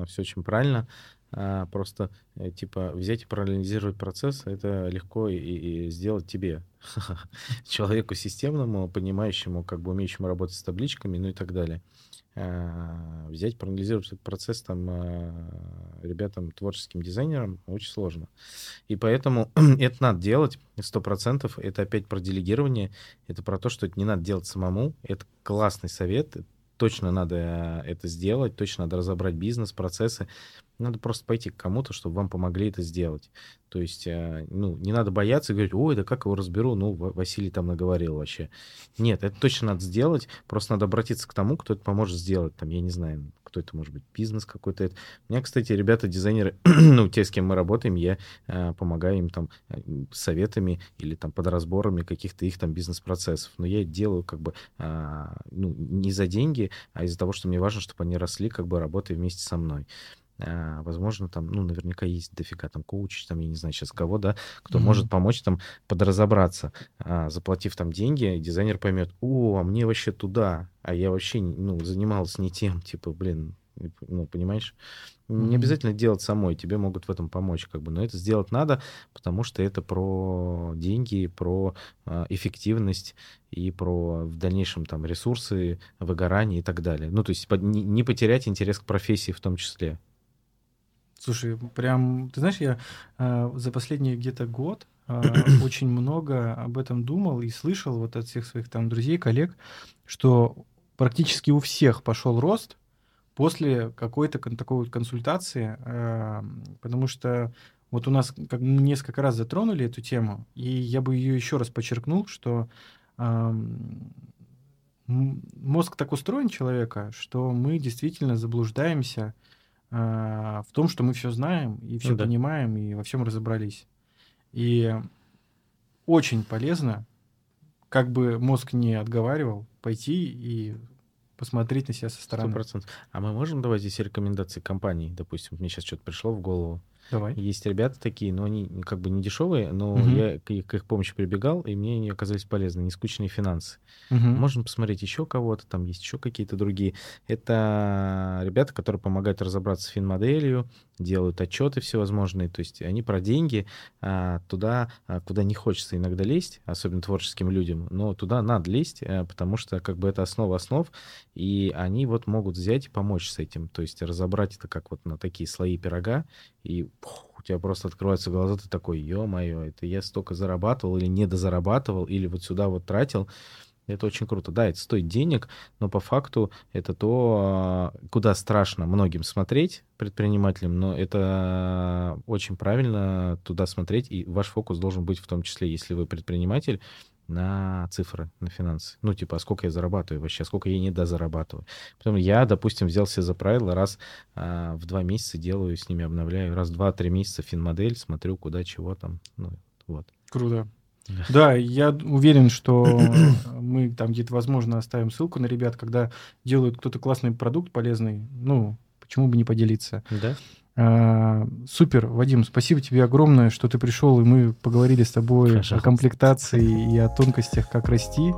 Все очень правильно. А, Просто, э, типа, взять и проанализировать процесс, это легко и, и сделать тебе, человеку системному, понимающему, как бы умеющему работать с табличками, ну и так далее. А, Взять, проанализировать процесс там а, ребятам, творческим дизайнерам очень сложно. И поэтому это надо делать сто процентов. Это опять про делегирование. Это про то, что это не надо делать самому. Это классный совет. точно надо э, это сделать, точно надо разобрать бизнес, процессы. Надо просто пойти к кому-то, чтобы вам помогли это сделать. То есть, э, ну, не надо бояться и говорить, ой, да как его разберу, ну, Василий там наговорил вообще. Нет, это точно надо сделать, просто надо обратиться к тому, кто это поможет сделать. Там, я не знаю, кто это может быть, бизнес какой-то. У меня, кстати, ребята, дизайнеры, ну, те, с кем мы работаем, я э, помогаю им там э, советами или там под разборами каких-то их там бизнес-процессов. Но я делаю как бы, э, ну, не за деньги, а из-за того, что мне важно, чтобы они росли, как бы работая вместе со мной. А, возможно, там, ну, наверняка есть дофига там коуч, там, я не знаю сейчас кого, да, кто mm-hmm. может помочь там подразобраться, а, заплатив там деньги, дизайнер поймет, о, а мне вообще туда, а я вообще, ну, занимался не тем, типа, блин, ну, понимаешь? Mm-hmm. Не обязательно делать самой, тебе могут в этом помочь, как бы, но это сделать надо, потому что это про деньги, про э, эффективность и про в дальнейшем там ресурсы, выгорание и так далее. Ну, то есть не, не потерять интерес к профессии в том числе. Слушай, прям, ты знаешь, я э, за последний где-то год э, очень много об этом думал и слышал вот от всех своих там друзей, коллег, что практически у всех пошел рост после какой-то кон- такой вот консультации, э, потому что вот у нас как мы несколько раз затронули эту тему, и я бы ее еще раз подчеркнул, что э, мозг так устроен человека, что мы действительно заблуждаемся а, в том, что мы все знаем и все ну, да. понимаем и во всем разобрались. И очень полезно, как бы мозг не отговаривал, пойти и посмотреть на себя со стороны. 100%. А мы можем давать здесь рекомендации компании? Допустим, мне сейчас что-то пришло в голову. Давай. Есть ребята такие, но они как бы не дешевые, но угу. я к их, к их помощи прибегал, и мне они оказались полезны, не скучные финансы. Угу. Можем посмотреть еще кого-то, там есть еще какие-то другие. Это ребята, которые помогают разобраться с финмоделью, делают отчеты всевозможные, то есть они про деньги а, туда, а, куда не хочется иногда лезть, особенно творческим людям, но туда надо лезть, а, потому что как бы это основа основ, и они вот могут взять и помочь с этим, то есть разобрать это как вот на такие слои пирога, и пух, у тебя просто открываются глаза, ты такой, ё-моё, это я столько зарабатывал или недозарабатывал, или вот сюда вот тратил, это очень круто. Да, это стоит денег, но по факту это то, а, куда страшно многим смотреть предпринимателям, но это очень правильно туда смотреть, и ваш фокус должен быть в том числе, если вы предприниматель, на цифры, на финансы. Ну, типа, а сколько я зарабатываю вообще, сколько я не дозарабатываю. Потом я, допустим, взял себе за правило, раз а, в два месяца делаю, с ними обновляю, раз в два-три месяца финмодель, смотрю, куда, чего там, ну, вот. Круто. Да, я уверен, что мы там где-то, возможно, оставим ссылку на ребят, когда делают кто-то классный продукт полезный, ну, почему бы не поделиться. Да. А, супер, Вадим, спасибо тебе огромное, что ты пришел, и мы поговорили с тобой Пожалуйста. о комплектации и о тонкостях, как расти,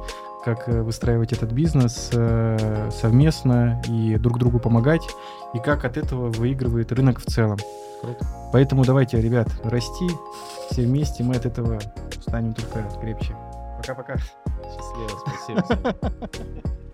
как э, выстраивать этот бизнес э, совместно и друг другу помогать, и как от этого выигрывает рынок в целом. Круто. Поэтому давайте, ребят, расти все вместе, мы от этого станем только крепче. Пока-пока. Счастливо, спасибо.